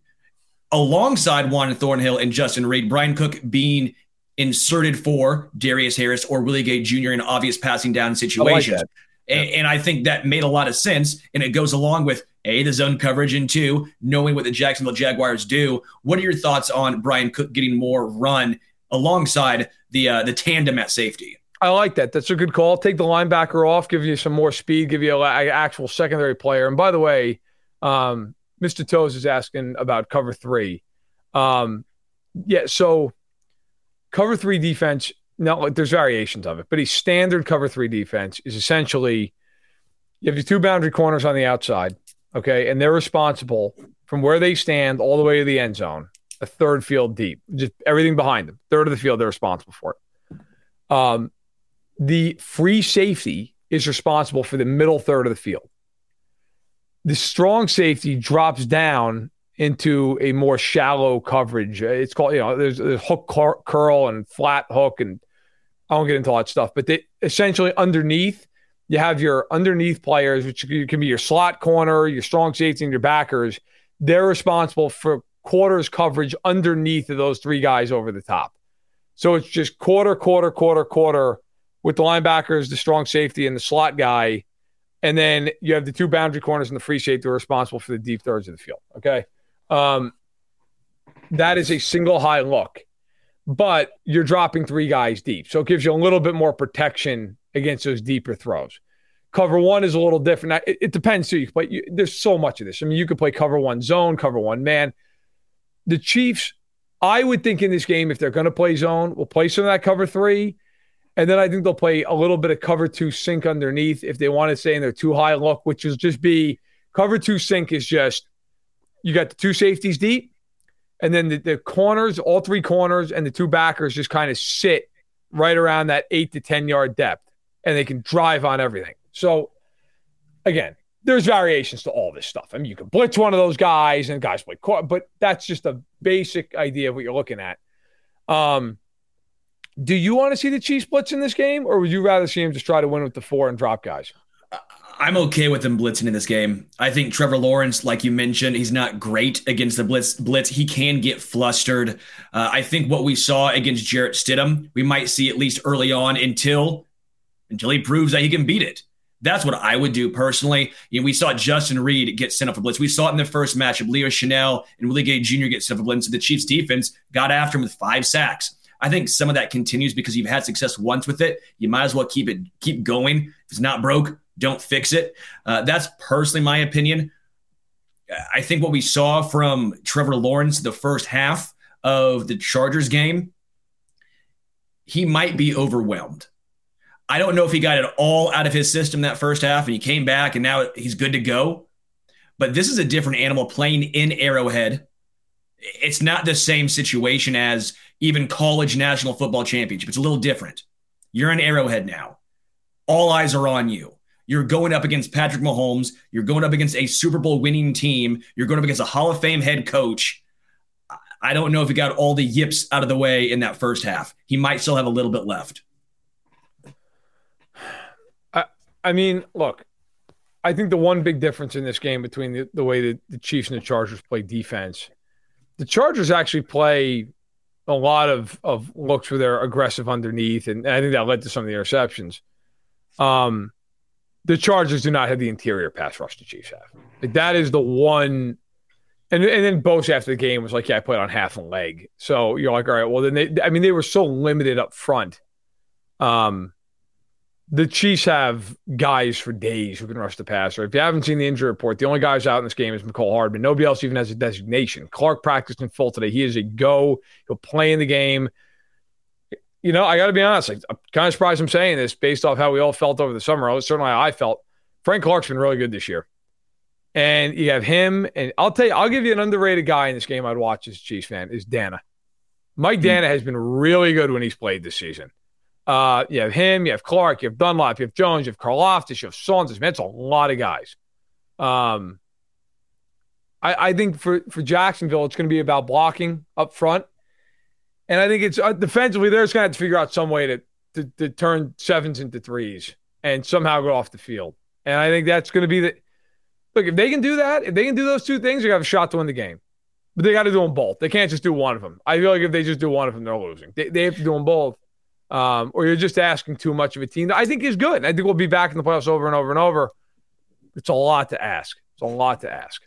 S1: alongside Juan Thornhill and Justin Reid. Bryan Cook being inserted for Darius Harris or Willie Gay Jr. in obvious passing down situations. I like and, and, I think that made a lot of sense. And it goes along with A, the zone coverage, and two, knowing what the Jacksonville Jaguars do. What are your thoughts on Bryan Cook getting more run alongside the uh, the tandem at safety?
S2: I like that. That's a good call. Take the linebacker off, give you some more speed, give you an actual secondary player. And by the way, um, Mr. Toes is asking about cover three. Um, yeah, so cover three defense. No, there's variations of it, but a standard cover three defense is essentially you have your two boundary corners on the outside, okay, and they're responsible from where they stand all the way to the end zone, a third field deep, just everything behind them, third of the field they're responsible for it. Um, the free safety is responsible for the middle third of the field. The strong safety drops down into a more shallow coverage. Uh, it's called, you know, there's, there's hook curl and flat hook, and I won't get into all that stuff. But they, essentially, underneath, you have your underneath players, which can be your slot corner, your strong safety, and your backers. They're responsible for quarters coverage underneath of those three guys over the top. So it's just quarter, quarter, quarter, quarter with the linebackers, the strong safety, and the slot guy. And then you have the two boundary corners and the free safety are responsible for the deep thirds of the field. Okay. Um, that is a single high look, but you're dropping three guys deep. So it gives you a little bit more protection against those deeper throws. Cover one is a little different. It, it depends too. You you, there's so much of this. I mean, you could play cover one zone, cover one man. The Chiefs, I would think in this game, if they're going to play zone, will play some of that cover three and then I think they'll play a little bit of cover two sink underneath if they want to say in their too high look, which is just be cover two sink is just you got the two safeties deep, and then the, the corners, all three corners, and the two backers just kind of sit right around that eight to 10 yard depth, and they can drive on everything. So, again, there's variations to all this stuff. I mean, you can blitz one of those guys, and guys play, but that's just a basic idea of what you're looking at. Um, do you want to see the Chiefs blitz in this game, or would you rather see him just try to win with the four and drop guys?
S1: I'm okay with them blitzing in this game. I think Trevor Lawrence, like you mentioned, he's not great against the blitz. Blitz, he can get flustered. Uh, I think what we saw against Jarrett Stidham, we might see at least early on until until he proves that he can beat it. That's what I would do personally. You know, we saw Justin Reid get sent up for blitz. We saw it in the first matchup. Leo Chenal and Willie Gay Jr. get sent up for blitz. So The Chiefs defense got after him with five sacks. I think some of that continues because you've had success once with it. You might as well keep it keep going. If it's not broke, don't fix it. Uh, that's personally my opinion. I think what we saw from Trevor Lawrence the first half of the Chargers game, he might be overwhelmed. I don't know if he got it all out of his system that first half and he came back and now he's good to go. But this is a different animal playing in Arrowhead. It's not the same situation as even college national football championship. It's a little different. You're an Arrowhead now. All eyes are on you. You're going up against Patrick Mahomes. You're going up against a Super Bowl winning team. You're going up against a Hall of Fame head coach. I don't know if he got all the yips out of the way in that first half. He might still have a little bit left.
S2: I, I mean, look, I think the one big difference in this game between the, the way the, the Chiefs and the Chargers play defense, the Chargers actually play a lot of of looks where they're aggressive underneath, and, I think that led to some of the interceptions. Um, the Chargers do not have the interior pass rush the Chiefs have. Like that is the one. And and then Bosa after the game was like, "Yeah, I played on half a leg." So you're like, "All right, well then they." I mean, they were so limited up front. Um, the Chiefs have guys for days who can rush the passer. If you haven't seen the injury report, the only guys out in this game is Mecole Hardman. Nobody else even has a designation. Clark practiced in full today. He is a go. He'll play in the game. You know, I got to be honest. Like, I'm kind of surprised I'm saying this based off how we all felt over the summer. Certainly, I felt. Frank Clark's been really good this year. And you have him, and I'll tell you, I'll give you an underrated guy in this game I'd watch as a Chiefs fan is Danna. Mike hmm. Danna has been really good when he's played this season. Uh, you have him, you have Clark, you have Dunlap, you have Jones, you have Karlaftis, you have Saunders. Man, it's a lot of guys. Um, I, I think for, for Jacksonville, it's going to be about blocking up front. And I think it's uh, defensively, they're just going to have to figure out some way to, to, to turn sevens into threes and somehow go off the field. And I think that's going to be the look. If they can do that, if they can do those two things, they have a shot to win the game. But they got to do them both. They can't just do one of them. I feel like if they just do one of them, they're losing. They, they have to do them both um, or you're just asking too much of a team that I think is good. I think we'll be back in the playoffs over and over and over. It's a lot to ask. It's a lot to ask.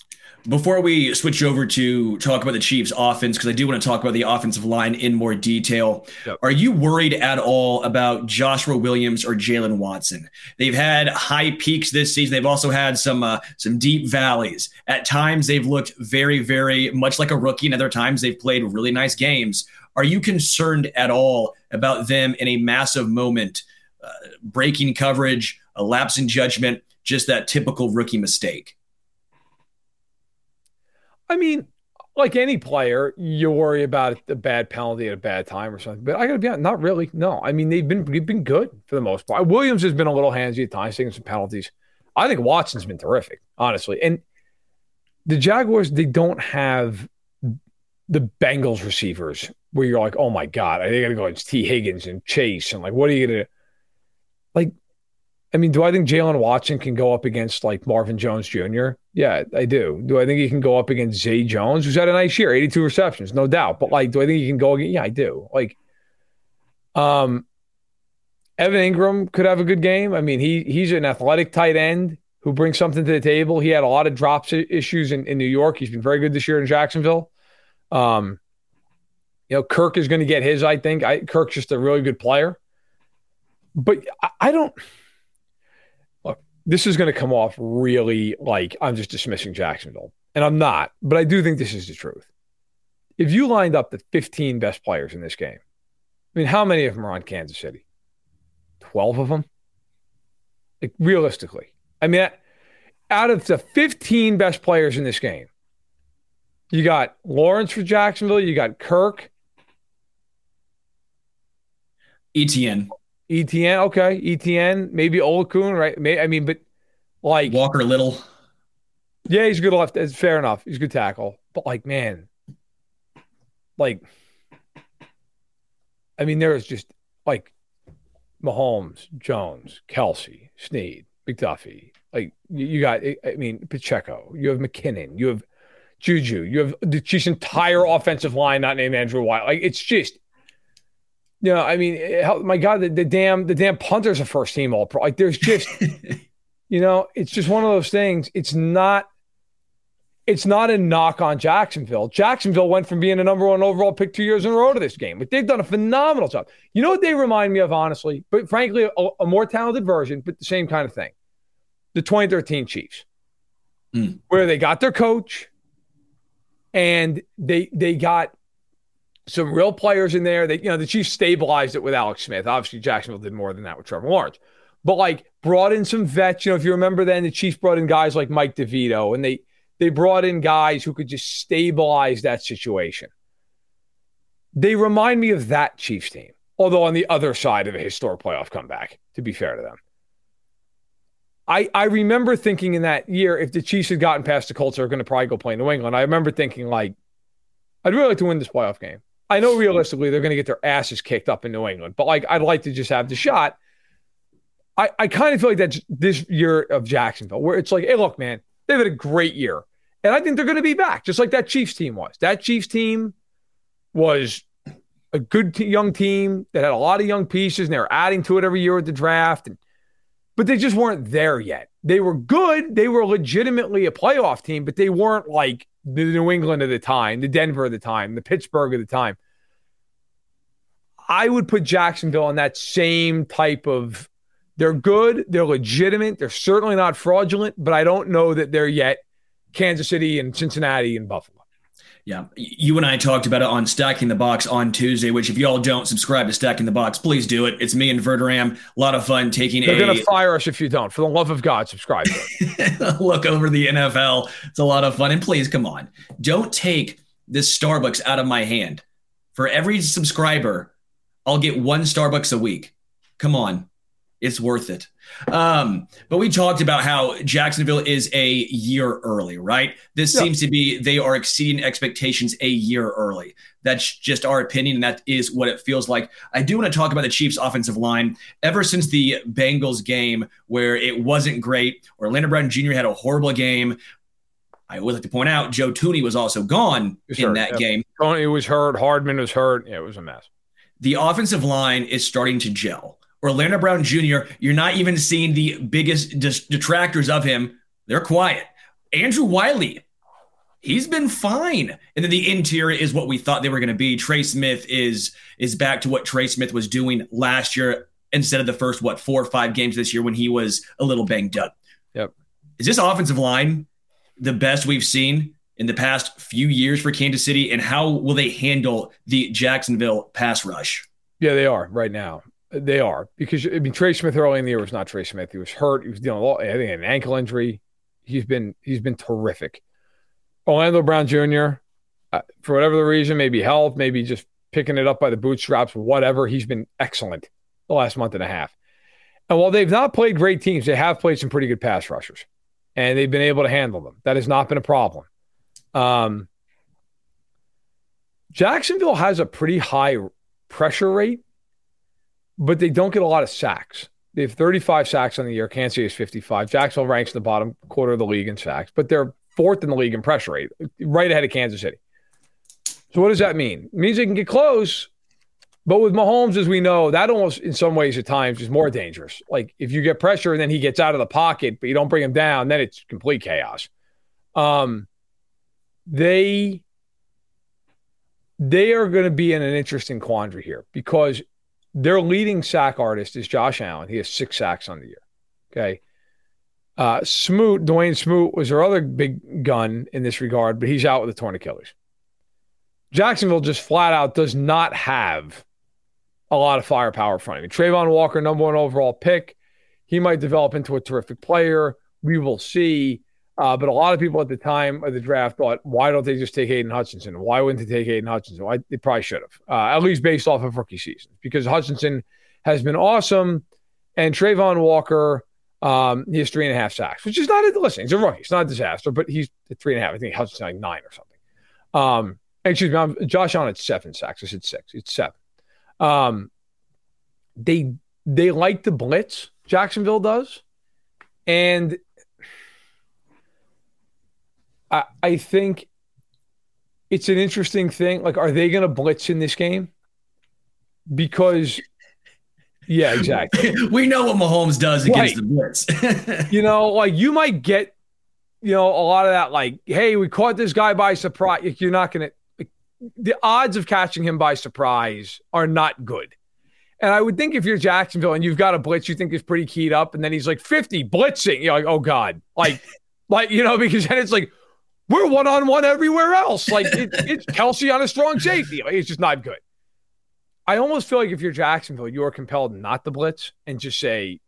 S1: Before we switch over to talk about the Chiefs offense, because I do want to talk about the offensive line in more detail, yep. are you worried at all about Joshua Williams or Jaylen Watson? They've had high peaks this season. They've also had some uh, some deep valleys. At times, they've looked very, very much like a rookie, and other times they've played really nice games. Are you concerned at all about them in a massive moment, uh, breaking coverage, a lapse in judgment, just that typical rookie mistake?
S2: I mean, like any player, you worry about a bad penalty at a bad time or something. But I got to be honest, not really. No, I mean they've been they've been good for the most part. Williams has been a little handsy at times, taking some penalties. I think Watson's been terrific, honestly. And the Jaguars, they don't have the Bengals receivers where you're like, oh my god, they got to go against Tee Higgins and Chase, and like, what are you gonna like? I mean, do I think Jaylen Watson can go up against like Marvin Jones Jr.? Yeah, I do. Do I think he can go up against Zay Jones, who's had a nice year, 82 receptions, no doubt. But like, do I think he can go again? Yeah, I do. Like, um, Evan Engram could have a good game. I mean, he he's an athletic tight end who brings something to the table. He had a lot of drops issues in, in New York. He's been very good this year in Jacksonville. Um, you know, Kirk is going to get his. I think. I, Kirk's just a really good player. But I, I don't this is going to come off really like I'm just dismissing Jacksonville. And I'm not, but I do think this is the truth. If you lined up the 15 best players in this game, I mean, how many of them are on Kansas City? 12 of them? Like, realistically. I mean, out of the 15 best players in this game, you got Lawrence for Jacksonville, you got Kirk,
S1: Etienne.
S2: Etienne, okay, Etienne, maybe Oluokun, right? May, I mean, but like
S1: Walker Little.
S2: Yeah, he's good left. It's fair enough. He's a good tackle, but like, man, like, I mean, there is just like Mahomes, Jones, Kelce, Sneed, McDuffie. Like you, you got, I mean, Pacheco. You have McKinnon. You have Juju. You have the Chiefs' entire offensive line, not named Andrew Wylie. Like it's just you know, I mean, my God, the, the damn the damn punter's a first team all pro. Like, there's just, *laughs* you know, it's just one of those things. It's not, it's not a knock on Jacksonville. Jacksonville went from being a number one overall pick two years in a row to this game, but they've done a phenomenal job. You know what they remind me of, honestly, but frankly, a, a more talented version, but the same kind of thing. The 2013 Chiefs, mm. where they got their coach, and they they got some real players in there. That you know, the Chiefs stabilized it with Alex Smith. Obviously, Jacksonville did more than that with Trevor Lawrence, but like brought in some vets. You know, if you remember, then the Chiefs brought in guys like Mike DeVito, and they they brought in guys who could just stabilize that situation. They remind me of that Chiefs team, although on the other side of a historic playoff comeback. To be fair to them. I, I remember thinking in that year, if the Chiefs had gotten past the Colts, they're going to probably go play New England. I remember thinking, like, I'd really like to win this playoff game. I know realistically they're going to get their asses kicked up in New England, but like I'd like to just have the shot. I, I kind of feel like that's this year of Jacksonville, where it's like, hey, look, man, they've had a great year. And I think they're going to be back, just like that Chiefs team was. That Chiefs team was a good t- young team that had a lot of young pieces, and they were adding to it every year with the draft. And, but they just weren't there yet. They were good. They were legitimately a playoff team, but they weren't like the New England of the time, the Denver of the time, the Pittsburgh of the time. I would put Jacksonville on that same type of they're good, they're legitimate, they're certainly not fraudulent, but I don't know that they're yet Kansas City and Cincinnati and Buffalo.
S1: Yeah, you and I talked about it on Stacking the Box on Tuesday. Which, if y'all don't subscribe to Stacking the Box, please do it. It's me and Verderame. A lot of fun taking.
S2: They're
S1: a,
S2: gonna fire us if you don't. For the love of God, subscribe. *laughs*
S1: look over the NFL. It's a lot of fun, and please come on, don't take this Starbucks out of my hand. For every subscriber, I'll get one Starbucks a week. Come on, it's worth it. Um, but we talked about how Jacksonville is a year early, right? This yeah. seems to be they are exceeding expectations a year early. That's just our opinion, and that is what it feels like. I do want to talk about the Chiefs' offensive line. Ever since the Bengals game, where it wasn't great, or Orlando Brown Jr. had a horrible game. I would like to point out Joe Tooney was also gone was in hurt, that game.
S2: Toney was hurt. Hardman was hurt. Yeah, it was a mess.
S1: The offensive line is starting to gel. Orlando Brown Jr., you're not even seeing the biggest detractors of him. They're quiet. Andrew Wylie, he's been fine. And then the interior is what we thought they were going to be. Trey Smith is is back to what Trey Smith was doing last year instead of the first what four or five games this year when he was a little banged up.
S2: Yep.
S1: Is this offensive line the best we've seen in the past few years for Kansas City? And how will they handle the Jacksonville pass rush?
S2: Yeah, they are right now. They are because I mean Trey Smith early in the year was not Trey Smith. He was hurt. He was dealing with I think an ankle injury. He's been he's been terrific. Orlando Brown Jr. Uh, for whatever the reason, maybe health, maybe just picking it up by the bootstraps, whatever. He's been excellent the last month and a half. And while they've not played great teams, they have played some pretty good pass rushers, and they've been able to handle them. That has not been a problem. Um, Jacksonville has a pretty high pressure rate, but they don't get a lot of sacks. They have 35 sacks on the year. Kansas City is 55. Jacksonville ranks in the bottom quarter of the league in sacks, but they're fourth in the league in pressure rate, right ahead of Kansas City. So what does that mean? It means they can get close, but with Mahomes, as we know, that almost in some ways at times is more dangerous. Like if you get pressure and then he gets out of the pocket, but you don't bring him down, then it's complete chaos. Um, they they are going to be in an interesting quandary here because their leading sack artist is Josh Allen. He has six sacks on the year. Okay. Uh, Smoot, Dawuane Smoot was their other big gun in this regard, but he's out with a torn Achilles. Jacksonville just flat out does not have a lot of firepower in front of him. Travon Walker, number one overall pick. He might develop into a terrific player. We will see. Uh, but a lot of people at the time of the draft thought, why don't they just take Aidan Hutchinson? Why wouldn't they take Aidan Hutchinson? They probably should have, uh, at least based off of rookie season, because Hutchinson has been awesome. And Travon Walker, um, he has three and a half sacks, which is not a listen. He's a rookie. It's not a disaster, but he's three and a half. I think Hutchinson like nine or something. Um, excuse me, I'm, Josh on had seven sacks. I said six. It's seven. Um, they they like the blitz. Jacksonville does, and I, I think it's an interesting thing. Like, are they going to blitz in this game? Because, yeah, exactly. *laughs*
S1: we know what Mahomes does against the blitz. *laughs*
S2: you know, like you might get, you know, a lot of that. Like, hey, we caught this guy by surprise. You're not going to. The odds of catching him by surprise are not good. And I would think if you're Jacksonville and you've got a blitz you think is pretty keyed up, and then he's like 50 blitzing, you're like, oh God. Like, *laughs* like, you know, because then it's like, we're one on one everywhere else. Like it, it's Kelce on a strong safety. It's just not good. I almost feel like if you're Jacksonville, you are compelled not to blitz and just say,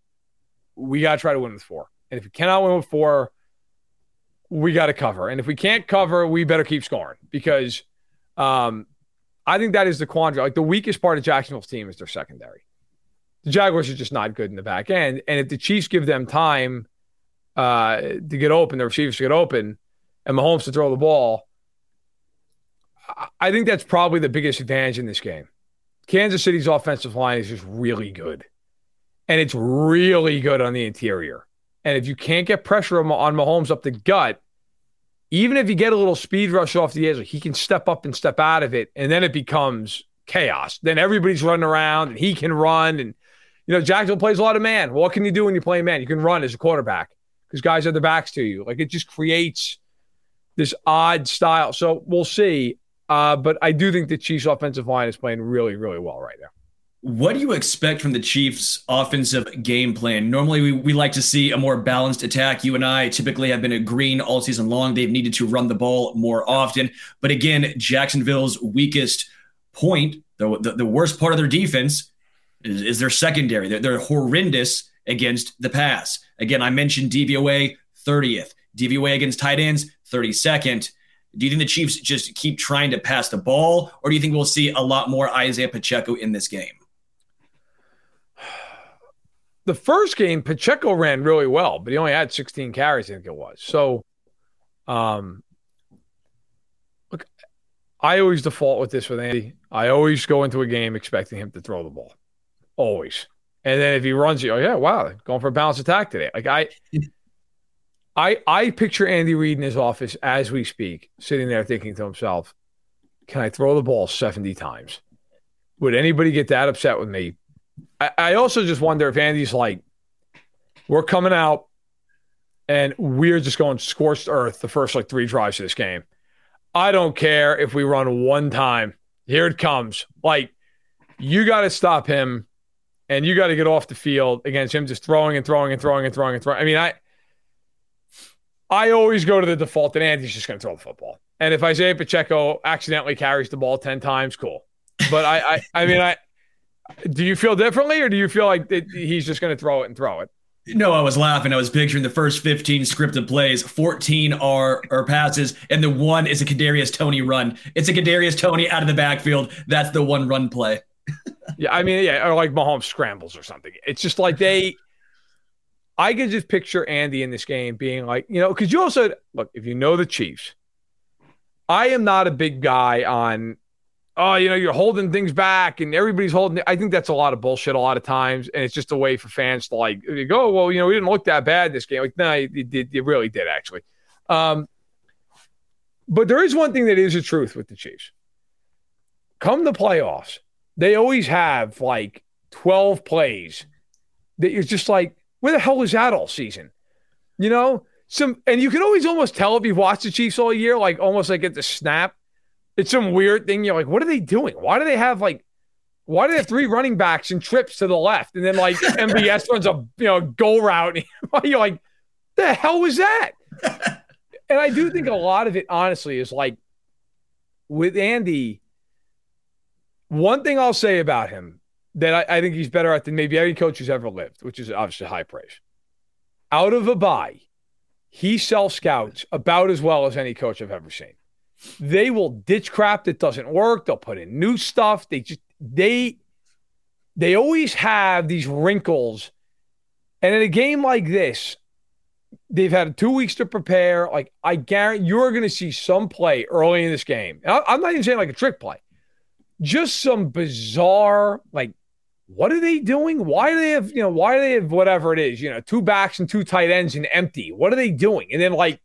S2: we got to try to win with four. And if you cannot win with four, we got to cover. And if we can't cover, we better keep scoring because um, I think that is the quandary. Like the weakest part of Jacksonville's team is their secondary. The Jaguars are just not good in the back end. And if the Chiefs give them time uh, to get open, the receivers to get open, and Mahomes to throw the ball, I think that's probably the biggest advantage in this game. Kansas City's offensive line is just really good. And it's really good on the interior. And if you can't get pressure on Mahomes up the gut, even if you get a little speed rush off the edge, he can step up and step out of it. And then it becomes chaos. Then everybody's running around and he can run. And, you know, Jacksonville plays a lot of man. What can you do when you play man? You can run as a quarterback because guys are the backs to you. Like it just creates this odd style. So we'll see. Uh, but I do think the Chiefs' offensive line is playing really, really well right now.
S1: What do you expect from the Chiefs' offensive game plan? Normally, we, we like to see a more balanced attack. You and I typically have been agreeing all season long. They've needed to run the ball more often. But again, Jacksonville's weakest point, the, the, the worst part of their defense, is, is their secondary. They're, they're horrendous against the pass. Again, I mentioned DVOA 30th, DVOA against tight ends 32nd. Do you think the Chiefs just keep trying to pass the ball, or do you think we'll see a lot more Isaiah Pacheco in this game?
S2: The first game, Pacheco ran really well, but he only had 16 carries, I think it was. So, um, look, I always default with this with Andy. I always go into a game expecting him to throw the ball, always. And then if he runs, you, oh yeah, wow, going for a balanced attack today. Like I, I I picture Andy Reid in his office as we speak, sitting there thinking to himself, "Can I throw the ball seventy times? Would anybody get that upset with me?" I, I also just wonder if Andy's like, "We're coming out. and we're just going scorched earth the first like three drives of this game. I don't care if we run one time. Here it comes. Like you got to stop him, and you got to get off the field against him just throwing and throwing and throwing and throwing and throwing. I mean, I I always go to the default that Andy's just going to throw the football. And if Isaiah Pacheco accidentally carries the ball ten times, cool. But I, I, I mean, I do you feel differently, or do you feel like he's just going to throw it and throw it?
S1: No, I was laughing. I was picturing the first 15 scripted plays, 14 are are passes, and the one is a Kadarius Toney run. It's a Kadarius Toney out of the backfield. That's the one run play. *laughs*
S2: yeah, I mean, yeah, or like Mahomes scrambles or something. It's just like they. I can just picture Andy in this game being like, you know, because you also look if you know the Chiefs. I am not a big guy on oh, you know, you're holding things back and everybody's holding. I think that's a lot of bullshit a lot of times. And it's just a way for fans to like go, well, you know, we didn't look that bad this game. Like, no, you, did, you really did actually. Um, but there is one thing that is the truth with the Chiefs. Come the playoffs, they always have like 12 plays that you're just like, where the hell was that all season? You know, some, and you can always almost tell if you watch the Chiefs all year, like almost like at the snap it's some weird thing. You're like, what are they doing? Why do they have like, why do they have three running backs and trips to the left? And then like *laughs* MVS runs a you know goal route. *laughs* you're like, the hell was that? *laughs* and I do think a lot of it, honestly, is like with Andy. One thing I'll say about him that I, I think he's better at than maybe any coach who's ever lived, which is obviously high praise. Out of a bye, he self scouts about as well as any coach I've ever seen. They will ditch crap that doesn't work. They'll put in new stuff. They just they they always have these wrinkles. And in a game like this, they've had two weeks to prepare. Like I guarantee you're going to see some play early in this game. I, am not even saying like a trick play, just some bizarre like. What are they doing? Why do they have, you know, why do they have whatever it is, you know, two backs and two tight ends and empty? What are they doing? And then like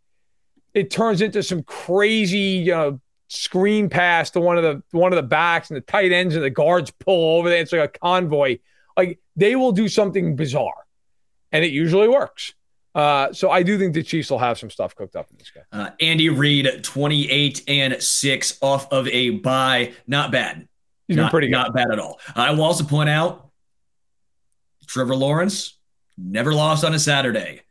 S2: it turns into some crazy, you know, screen pass to one of the one of the backs and the tight ends and the guards pull over there. It's like a convoy. Like they will do something bizarre, and it usually works. Uh, so I do think the Chiefs will have some stuff cooked up in this game.
S1: Uh, Andy Reid, twenty-eight and six off of a bye, not bad.
S2: He's
S1: not,
S2: been pretty good.
S1: not bad at all. I will also point out Trevor Lawrence never lost on a Saturday.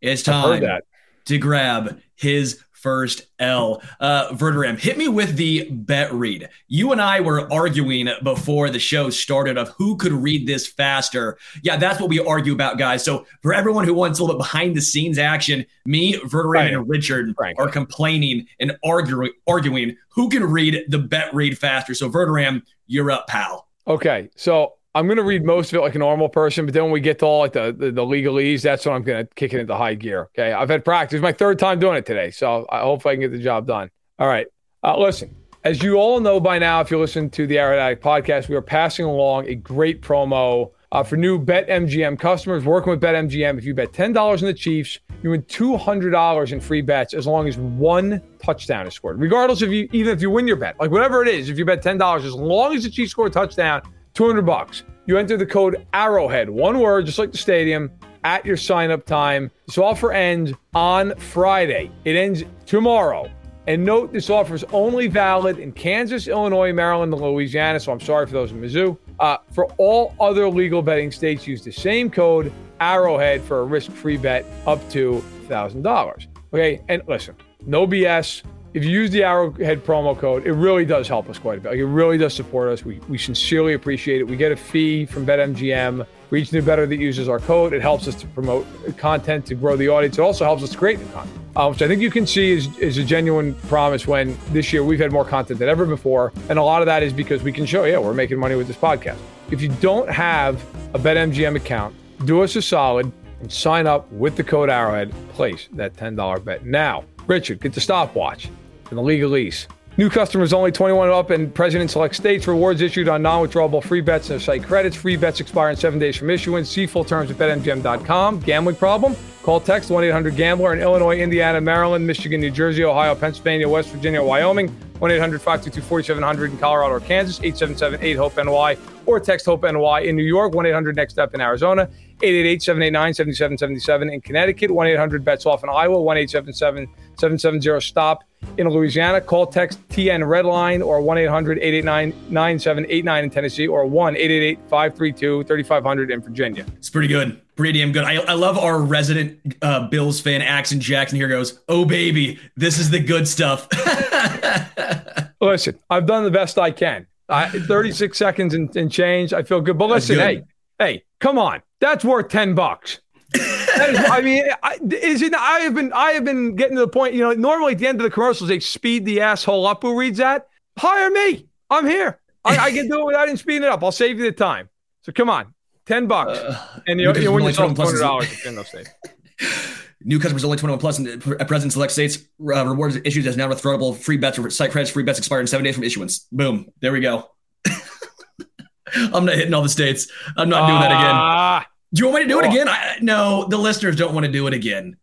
S1: It's time to grab his first L. Uh, Verderame, hit me with the bet read. You and I were arguing before the show started of who could read this faster. Yeah, that's what we argue about, guys. So for everyone who wants a little bit behind the scenes action, me, Verderame, right. and Richard right. are complaining and arguing, arguing who can read the bet read faster. So Verderame, you're up, pal.
S2: Okay, so I'm going to read most of it like a normal person, but then when we get to all like the, the, the legalese, that's when I'm going to kick it into high gear. Okay. I've had practice. It's my third time doing it today. So I hope I can get the job done. All right. Uh, listen, as you all know by now, if you listen to the Arrowhead podcast, we are passing along a great promo uh, for new BetMGM customers working with BetMGM. If you bet $10 on the Chiefs, you win $200 in free bets as long as one touchdown is scored, regardless of you, even if you win your bet, like whatever it is, if you bet $10, as long as the Chiefs score a touchdown, 200 bucks. You enter the code Arrowhead, one word, just like the stadium, at your sign up time. This offer ends on Friday. It ends tomorrow. And note this offer is only valid in Kansas, Illinois, Maryland, and Louisiana. So I'm sorry for those in Mizzou. Uh, for all other legal betting states, use the same code Arrowhead for a risk free bet up to $1,000. Okay. And listen, no BS if you use the Arrowhead promo code, it really does help us quite a bit. Like, it really does support us. We, we sincerely appreciate it. We get a fee from BetMGM for each new better that uses our code. It helps us to promote content, to grow the audience. It also helps us to create new content, uh, which I think you can see is, is a genuine promise when this year we've had more content than ever before. And a lot of that is because we can show, yeah, we're making money with this podcast. If you don't have a BetMGM account, do us a solid and sign up with the code Arrowhead. Place that $10 bet. Now, Richard, get the stopwatch and the legalese. New customers only 21 up and President Select States. Rewards issued on non-withdrawable free bets and site credits. Free bets expire in seven days from issuance. See full terms at BetMGM.com. Gambling problem? Call text 1-800-GAMBLER in Illinois, Indiana, Maryland, Michigan, New Jersey, Ohio, Pennsylvania, West Virginia, Wyoming. 1-800-522-4700 in Colorado or Kansas. 877-8-HOPE-NY or text HOPE-NY in New York. 1-800-NEXT-STEP in Arizona. 888-789-7777 in Connecticut, 1-800-BETS-OFF in Iowa, 1-877-770-STOP in Louisiana. Call text TN Redline or 1-800-889-9789 in Tennessee or 1-888-532-3500 in Virginia.
S1: It's pretty good. Pretty damn good. I, I love our resident uh, Bills fan, Axon Jackson. Here goes, oh baby, this is the good stuff. *laughs*
S2: listen, I've done the best I can. I, 36 seconds and, and, change. I feel good. But listen, hey, hey, come on. That's worth 10 bucks. is, I mean, I, is it? I have been, I have been getting to the point. You know, normally at the end of the commercials, they speed the asshole up. Who reads that? Hire me. I'm here. I, I can do it without even speeding it up. I'll save you the time. So come on, 10 bucks, uh, and you, you win yourself $200 at Findle State. *laughs*
S1: New customers only 21 plus and present select states. Uh, rewards issued as now withdrawable free bets or site credits. Free bets expire in seven days from issuance. Boom. There we go. I'm not hitting all the states. I'm not doing that again. Ah. Do you want me to do it again? I, no, the listeners don't want to do it again.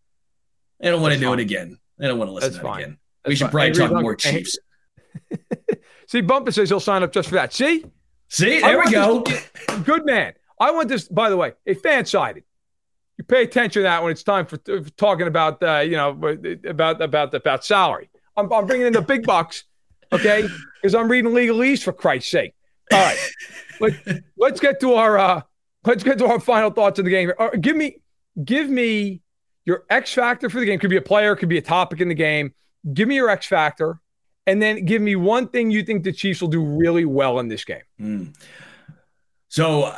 S1: They don't want to do fine. it again. They don't want to listen That's to fine. it again. That's we should fine. probably talk more Chiefs. *laughs*
S2: See, Bumper says he'll sign up just for that. See?
S1: See, there we go.
S2: This, good man. I want this, by the way, a FanSided you pay attention to that when it's time for, for talking about uh, you know about about about salary. I'm, I'm bringing in the big bucks, okay? Because I'm reading legalese for Christ's sake. All right, Let, let's get to our uh, let's get to our final thoughts on the game. Uh, give me give me your X factor for the game. Could be a player, could be a topic in the game. Give me your X factor, and then give me one thing you think the Chiefs will do really well in this game.
S1: Mm. So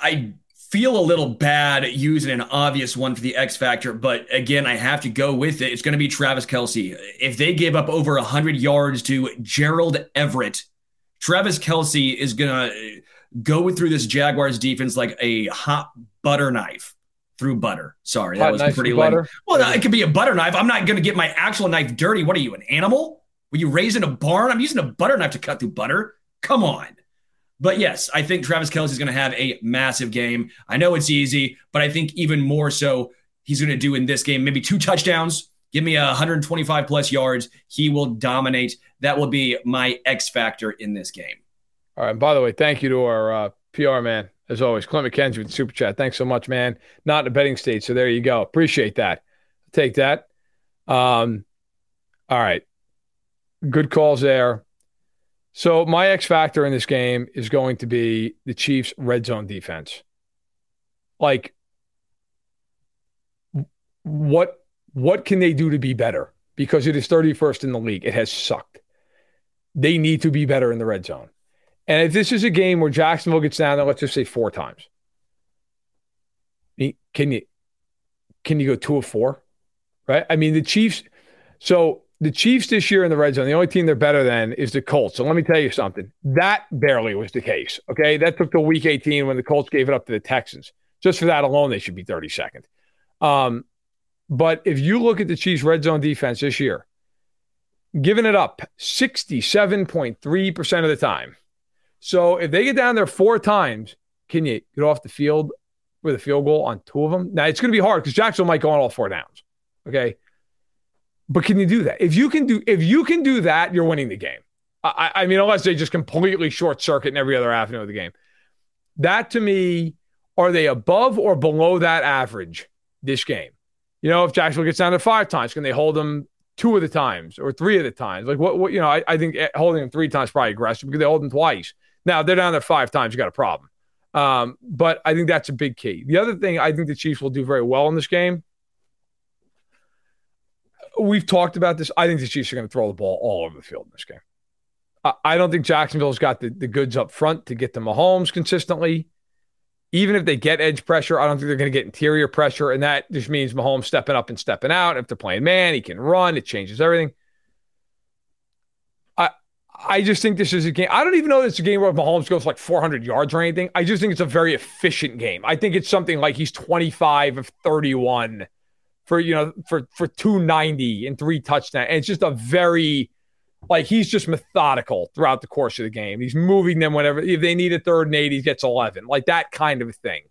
S1: I feel a little bad using an obvious one for the X factor, but again, I have to go with it. It's going to be Travis Kelce. If they give up over 100 yards to Gerald Everett, Travis Kelce is going to go through this Jaguars defense like a hot butter knife through butter. Sorry, that hot was pretty lame. Well, it could be a butter knife. I'm not going to get my actual knife dirty. What are you, an animal? Were you raised in a barn? I'm using a butter knife to cut through butter. Come on. But yes, I think Travis Kelce is going to have a massive game. I know it's easy, but I think even more so, he's going to do in this game maybe two touchdowns. Give me a 125 plus yards. He will dominate. That will be my X factor in this game.
S2: All right. And by the way, thank you to our uh, PR man, as always, Clint McKenzie with Super Chat. Thanks so much, man. Not in a betting state. So there you go. Appreciate that. Take that. Um, all right. Good calls there. So my X factor in this game is going to be the Chiefs' red zone defense. Like, what what can they do to be better? Because it is 31st in the league. It has sucked. They need to be better in the red zone. And if this is a game where Jacksonville gets down there, let's just say four times, can you can you go two of four? Right? I mean, the Chiefs. So the Chiefs this year in the red zone, the only team they're better than is the Colts. So let me tell you something. That barely was the case. Okay. That took till week 18 when the Colts gave it up to the Texans. Just for that alone, they should be 32nd. Um, but if you look at the Chiefs' red zone defense this year, giving it up 67.3% of the time. So if they get down there four times, can you get off the field with a field goal on two of them? Now it's going to be hard because Jacksonville might go on all four downs. Okay. But can you do that? If you can do if you can do that, you're winning the game. I, I mean, unless they just completely short circuit in every other avenue of the game. That to me, are they above or below that average this game? You know, if Jacksonville gets down to five times, can they hold them two of the times or three of the times? Like what? what you know, I, I think holding them three times probably aggressive because they hold them twice. Now they're down there five times, you got a problem. Um, but I think that's a big key. The other thing I think the Chiefs will do very well in this game we've talked about this. I think the Chiefs are going to throw the ball all over the field in this game. I don't think Jacksonville's got the, the goods up front to get to Mahomes consistently. Even if they get edge pressure, I don't think they're going to get interior pressure. And that just means Mahomes stepping up and stepping out. If they're playing man, he can run. It changes everything. I I just think this is a game. I don't even know if it's a game where Mahomes goes like 400 yards or anything. I just think it's a very efficient game. I think it's something like he's 25 of 31 for you know for for 290 and three touchdowns. And it's just a very like he's just methodical throughout the course of the game. He's moving them whenever if they need a third and eight, he gets 11, like that kind of thing.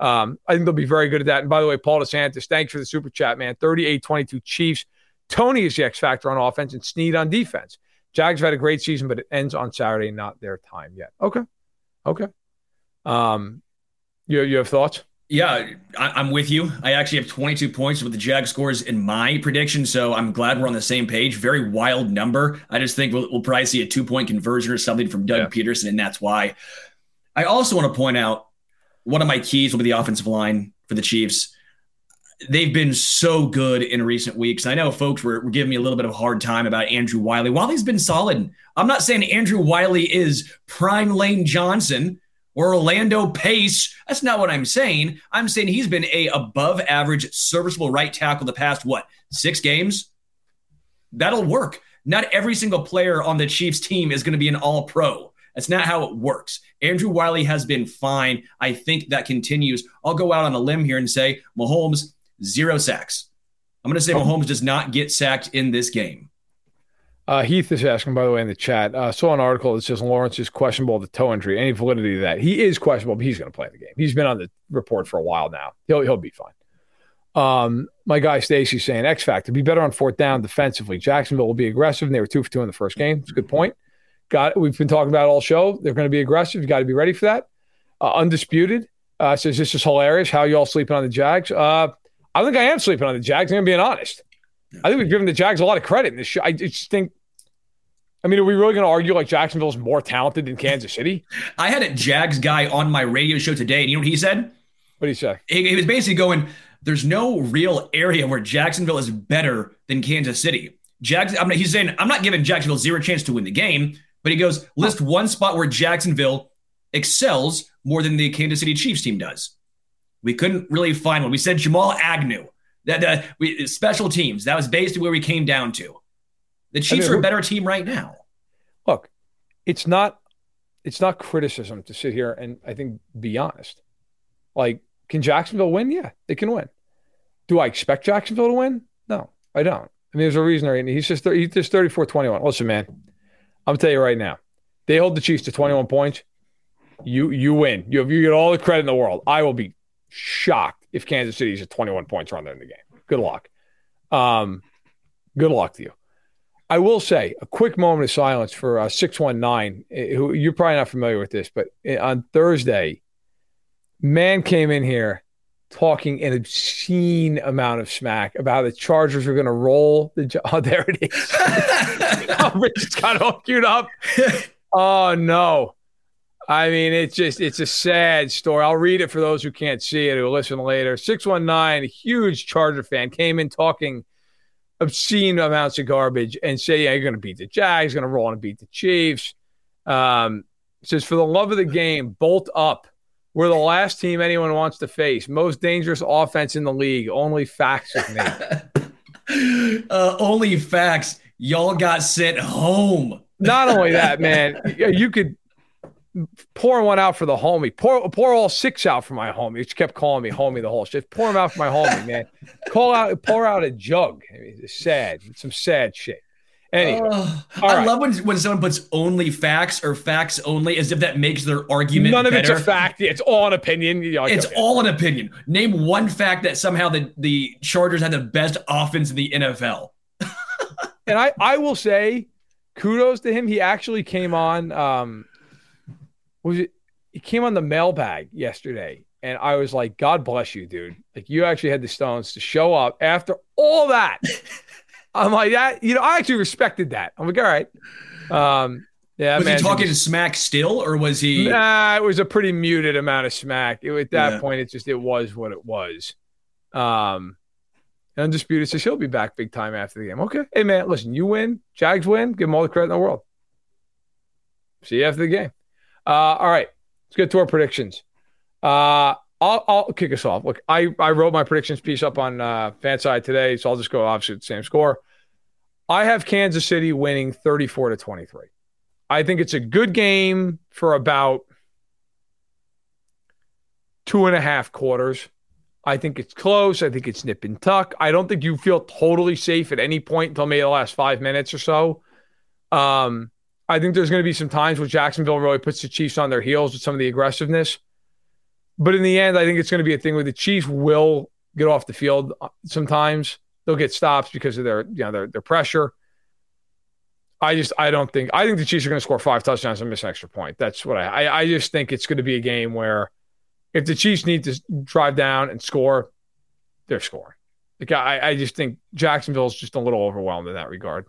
S2: Um, I think they'll be very good at that. And by the way, Paul DeSantis, thanks for the super chat, man. 38 22 Chiefs. Toney is the X factor on offense and Sneed on defense. Jags have had a great season, but it ends on Saturday, not their time yet. Okay. Okay. Um, you, you have thoughts?
S1: Yeah, I, am with you. I actually have 22 points with the Jag scores in my prediction, so I'm glad we're on the same page. Very wild number. I just think we'll, we'll probably see a two point conversion or something from Doug yeah. Pederson, and that's why. I also want to point out one of my keys will be the offensive line for the Chiefs. They've been so good in recent weeks. I know folks were, were giving me a little bit of a hard time about Andrew Wylie. Wylie's been solid. I'm not saying Andrew Wylie is prime Lane Johnson or Orlando Pace. That's not what I'm saying. I'm saying he's been a above average serviceable right tackle the past what six games. That'll work. Not every single player on the Chiefs team is going to be an all pro. That's not how it works. Andrew Wylie has been fine. I think that continues. I'll go out on a limb here and say Mahomes, zero sacks. I'm going to say oh. Mahomes does not get sacked in this game.
S2: Uh, Heath is asking, by the way, in the chat. Uh, saw an article that says Lawrence is questionable the toe injury. Any validity to that? He is questionable, but he's going to play the game. He's been on the report for a while now. He'll he'll be fine. Um, my guy Stacy saying X Factor be better on fourth down defensively. Jacksonville will be aggressive, and they were two for two in the first game. It's a good point. Got we've been talking about all show. They're going to be aggressive. You got to be ready for that. Uh, undisputed uh, says this is hilarious. How you all sleeping on the Jags? Uh, I think I am sleeping on the Jags. I'm being honest. I think we've given the Jags a lot of credit in this show. I just think. I mean, are we really going to argue like Jacksonville's more talented than Kansas City?
S1: I had a Jags guy on my radio show today, and you know what he said?
S2: What did he say?
S1: He, he was basically going, "There's no real area where Jacksonville is better than Kansas City." Jags. I mean, he's saying I'm not giving Jacksonville zero chance to win the game, but he goes list one spot where Jacksonville excels more than the Kansas City Chiefs team does. We couldn't really find one. We said Jamal Agnew. That, that we, special teams. That was basically where we came down to. The Chiefs I mean, are a better team right now.
S2: Look, it's not it's not criticism to sit here and I think be honest. Like, can Jacksonville win? Yeah, they can win. Do I expect Jacksonville to win? No, I don't. I mean, there's a reason right He's just he's just 34 21. Listen, man, I'm gonna tell you right now, they hold the Chiefs to 21 points. You you win. You have you get all the credit in the world. I will be shocked if Kansas City's at 21 points run there in the game. Good luck. Um, good luck to you. I will say a quick moment of silence for uh, 619, eh, who you're probably not familiar with this, but eh, on Thursday, man came in here talking an obscene amount of smack about how the Chargers were going to roll the. *laughs* Oh, there it is. *laughs* oh, Rich got all queued up. Oh no. I mean, it's just it's a sad story. I'll read it for those who can't see it, who listen later. Six one nine, a huge Charger fan, came in talking obscene amounts of garbage and say, "Yeah, you're going to beat the Jags, going to roll and beat the Chiefs." Um, says, "For the love of the game, bolt up. We're the last team anyone wants to face. Most dangerous offense in the league. Only facts with
S1: me. *laughs* uh, only facts. Y'all got sent home.
S2: Not only that, man. *laughs* You could pouring one out for the homie. Pour pour all six out for my homie. He kept calling me homie the whole shit. Pour them out for my homie, *laughs* man. Call out, pour out a jug. I mean, it's sad. It's some sad shit. Anyway,
S1: I right. love when, when someone puts only facts or facts only as if that makes their argument.
S2: None of
S1: better.
S2: it's a fact. It's all an opinion.
S1: it's okay. all an opinion. Name one fact that somehow the, the Chargers had the best offense in the NFL. *laughs*
S2: and I, I will say, kudos to him. He actually came on. Um, was it? He came on the mailbag yesterday, and I was like, "God bless you, dude! Like you actually had the stones to show up after all that." *laughs* I'm like that. You know, I actually respected that. I'm like, all right. Um, yeah.
S1: Was man, he talking smack still, or was he?
S2: Nah, it was a pretty muted amount of smack. It, at that yeah. point, it just it was what it was. Um, undisputed says he'll be back big time after the game. Okay, hey man, listen, you win, Jags win, give them all the credit in the world. See you after the game. Uh, all right, let's get to our predictions. Uh, I'll, I'll kick us off. Look, I, I wrote my predictions piece up on uh, Fanside today, so I'll just go obviously the same score. I have Kansas City winning 34 to 23. I think it's a good game for about two and a half quarters. I think it's close. I think it's nip and tuck. I don't think you feel totally safe at any point until maybe the last five minutes or so. Um, I think there's going to be some times where Jacksonville really puts the Chiefs on their heels with some of the aggressiveness. But in the end, I think it's going to be a thing where the Chiefs will get off the field uh, sometimes. They'll get stops because of their, you know, their, their pressure. I just I don't think I think the Chiefs are going to score five touchdowns and miss an extra point. That's what I, I I just think it's going to be a game where if the Chiefs need to drive down and score, they're scoring. Like I, I just think Jacksonville's just a little overwhelmed in that regard.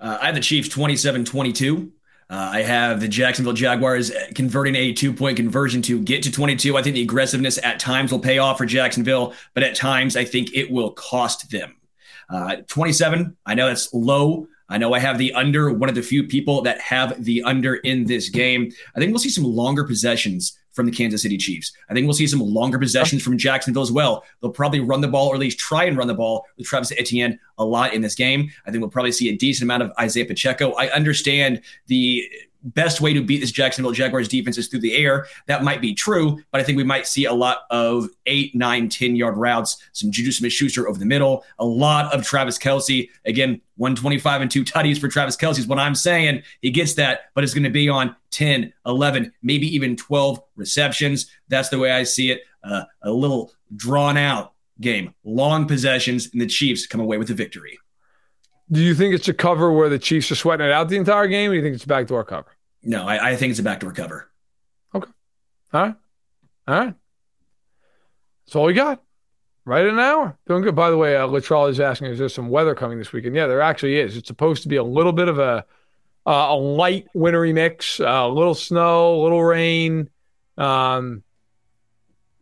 S1: Uh, I have the Chiefs 27 22. Uh, I have the Jacksonville Jaguars converting a two point conversion to get to 22. I think the aggressiveness at times will pay off for Jacksonville, but at times I think it will cost them. Uh, 27, I know that's low. I know I have the under, one of the few people that have the under in this game. I think we'll see some longer possessions from the Kansas City Chiefs. I think we'll see some longer possessions from Jacksonville as well. They'll probably run the ball or at least try and run the ball with Travis Etienne a lot in this game. I think we'll probably see a decent amount of Isaiah Pacheco. I understand the best way to beat this Jacksonville Jaguars defense is through the air. That might be true, but I think we might see a lot of eight, nine, 10 yard routes, some Juju Smith Schuster over the middle, a lot of Travis Kelce. Again, 125 and two tutties for Travis Kelce is what I'm saying. He gets that, but it's going to be on 10, 11, maybe even 12 receptions. That's the way I see it. Uh, a little drawn out game, long possessions, and the Chiefs come away with the victory.
S2: Do you think it's a cover where the Chiefs are sweating it out the entire game, or do you think it's a backdoor cover?
S1: No, I, I think it's a backdoor cover.
S2: Okay. All right. All right. That's all we got. Right in an hour. Doing good. By the way, uh, Latrell is asking, is there some weather coming this weekend? Yeah, there actually is. It's supposed to be a little bit of a uh, a light wintry mix, uh, a little snow, a little rain. Um,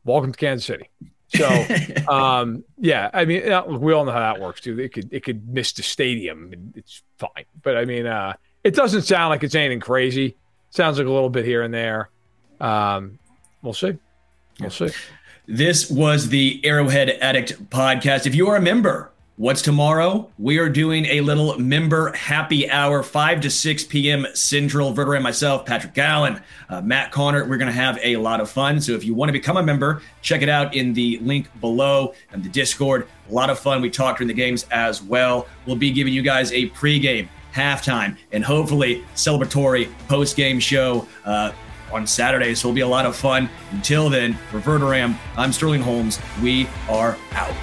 S2: welcome to Kansas City. So, *laughs* um, yeah, I mean, we all know how that works too. It could it could miss the stadium. It's fine, but I mean, uh, it doesn't sound like it's anything crazy. Sounds like a little bit here and there. Um, we'll see. We'll see.
S1: This was the Arrowhead Addict podcast. If you are a member What's tomorrow? We are doing a little member happy hour, 5 to 6 p.m. Central. Verderame, myself, Patrick Allen, uh, Matt Connor. We're going to have a lot of fun. So if you want to become a member, check it out in the link below and the Discord. A lot of fun. We talked during the games as well. We'll be giving you guys a pregame, halftime, and hopefully celebratory post game show. Uh, on Saturday, so it'll be a lot of fun. Until then, for Verderame, I'm Sterling Holmes. We are out.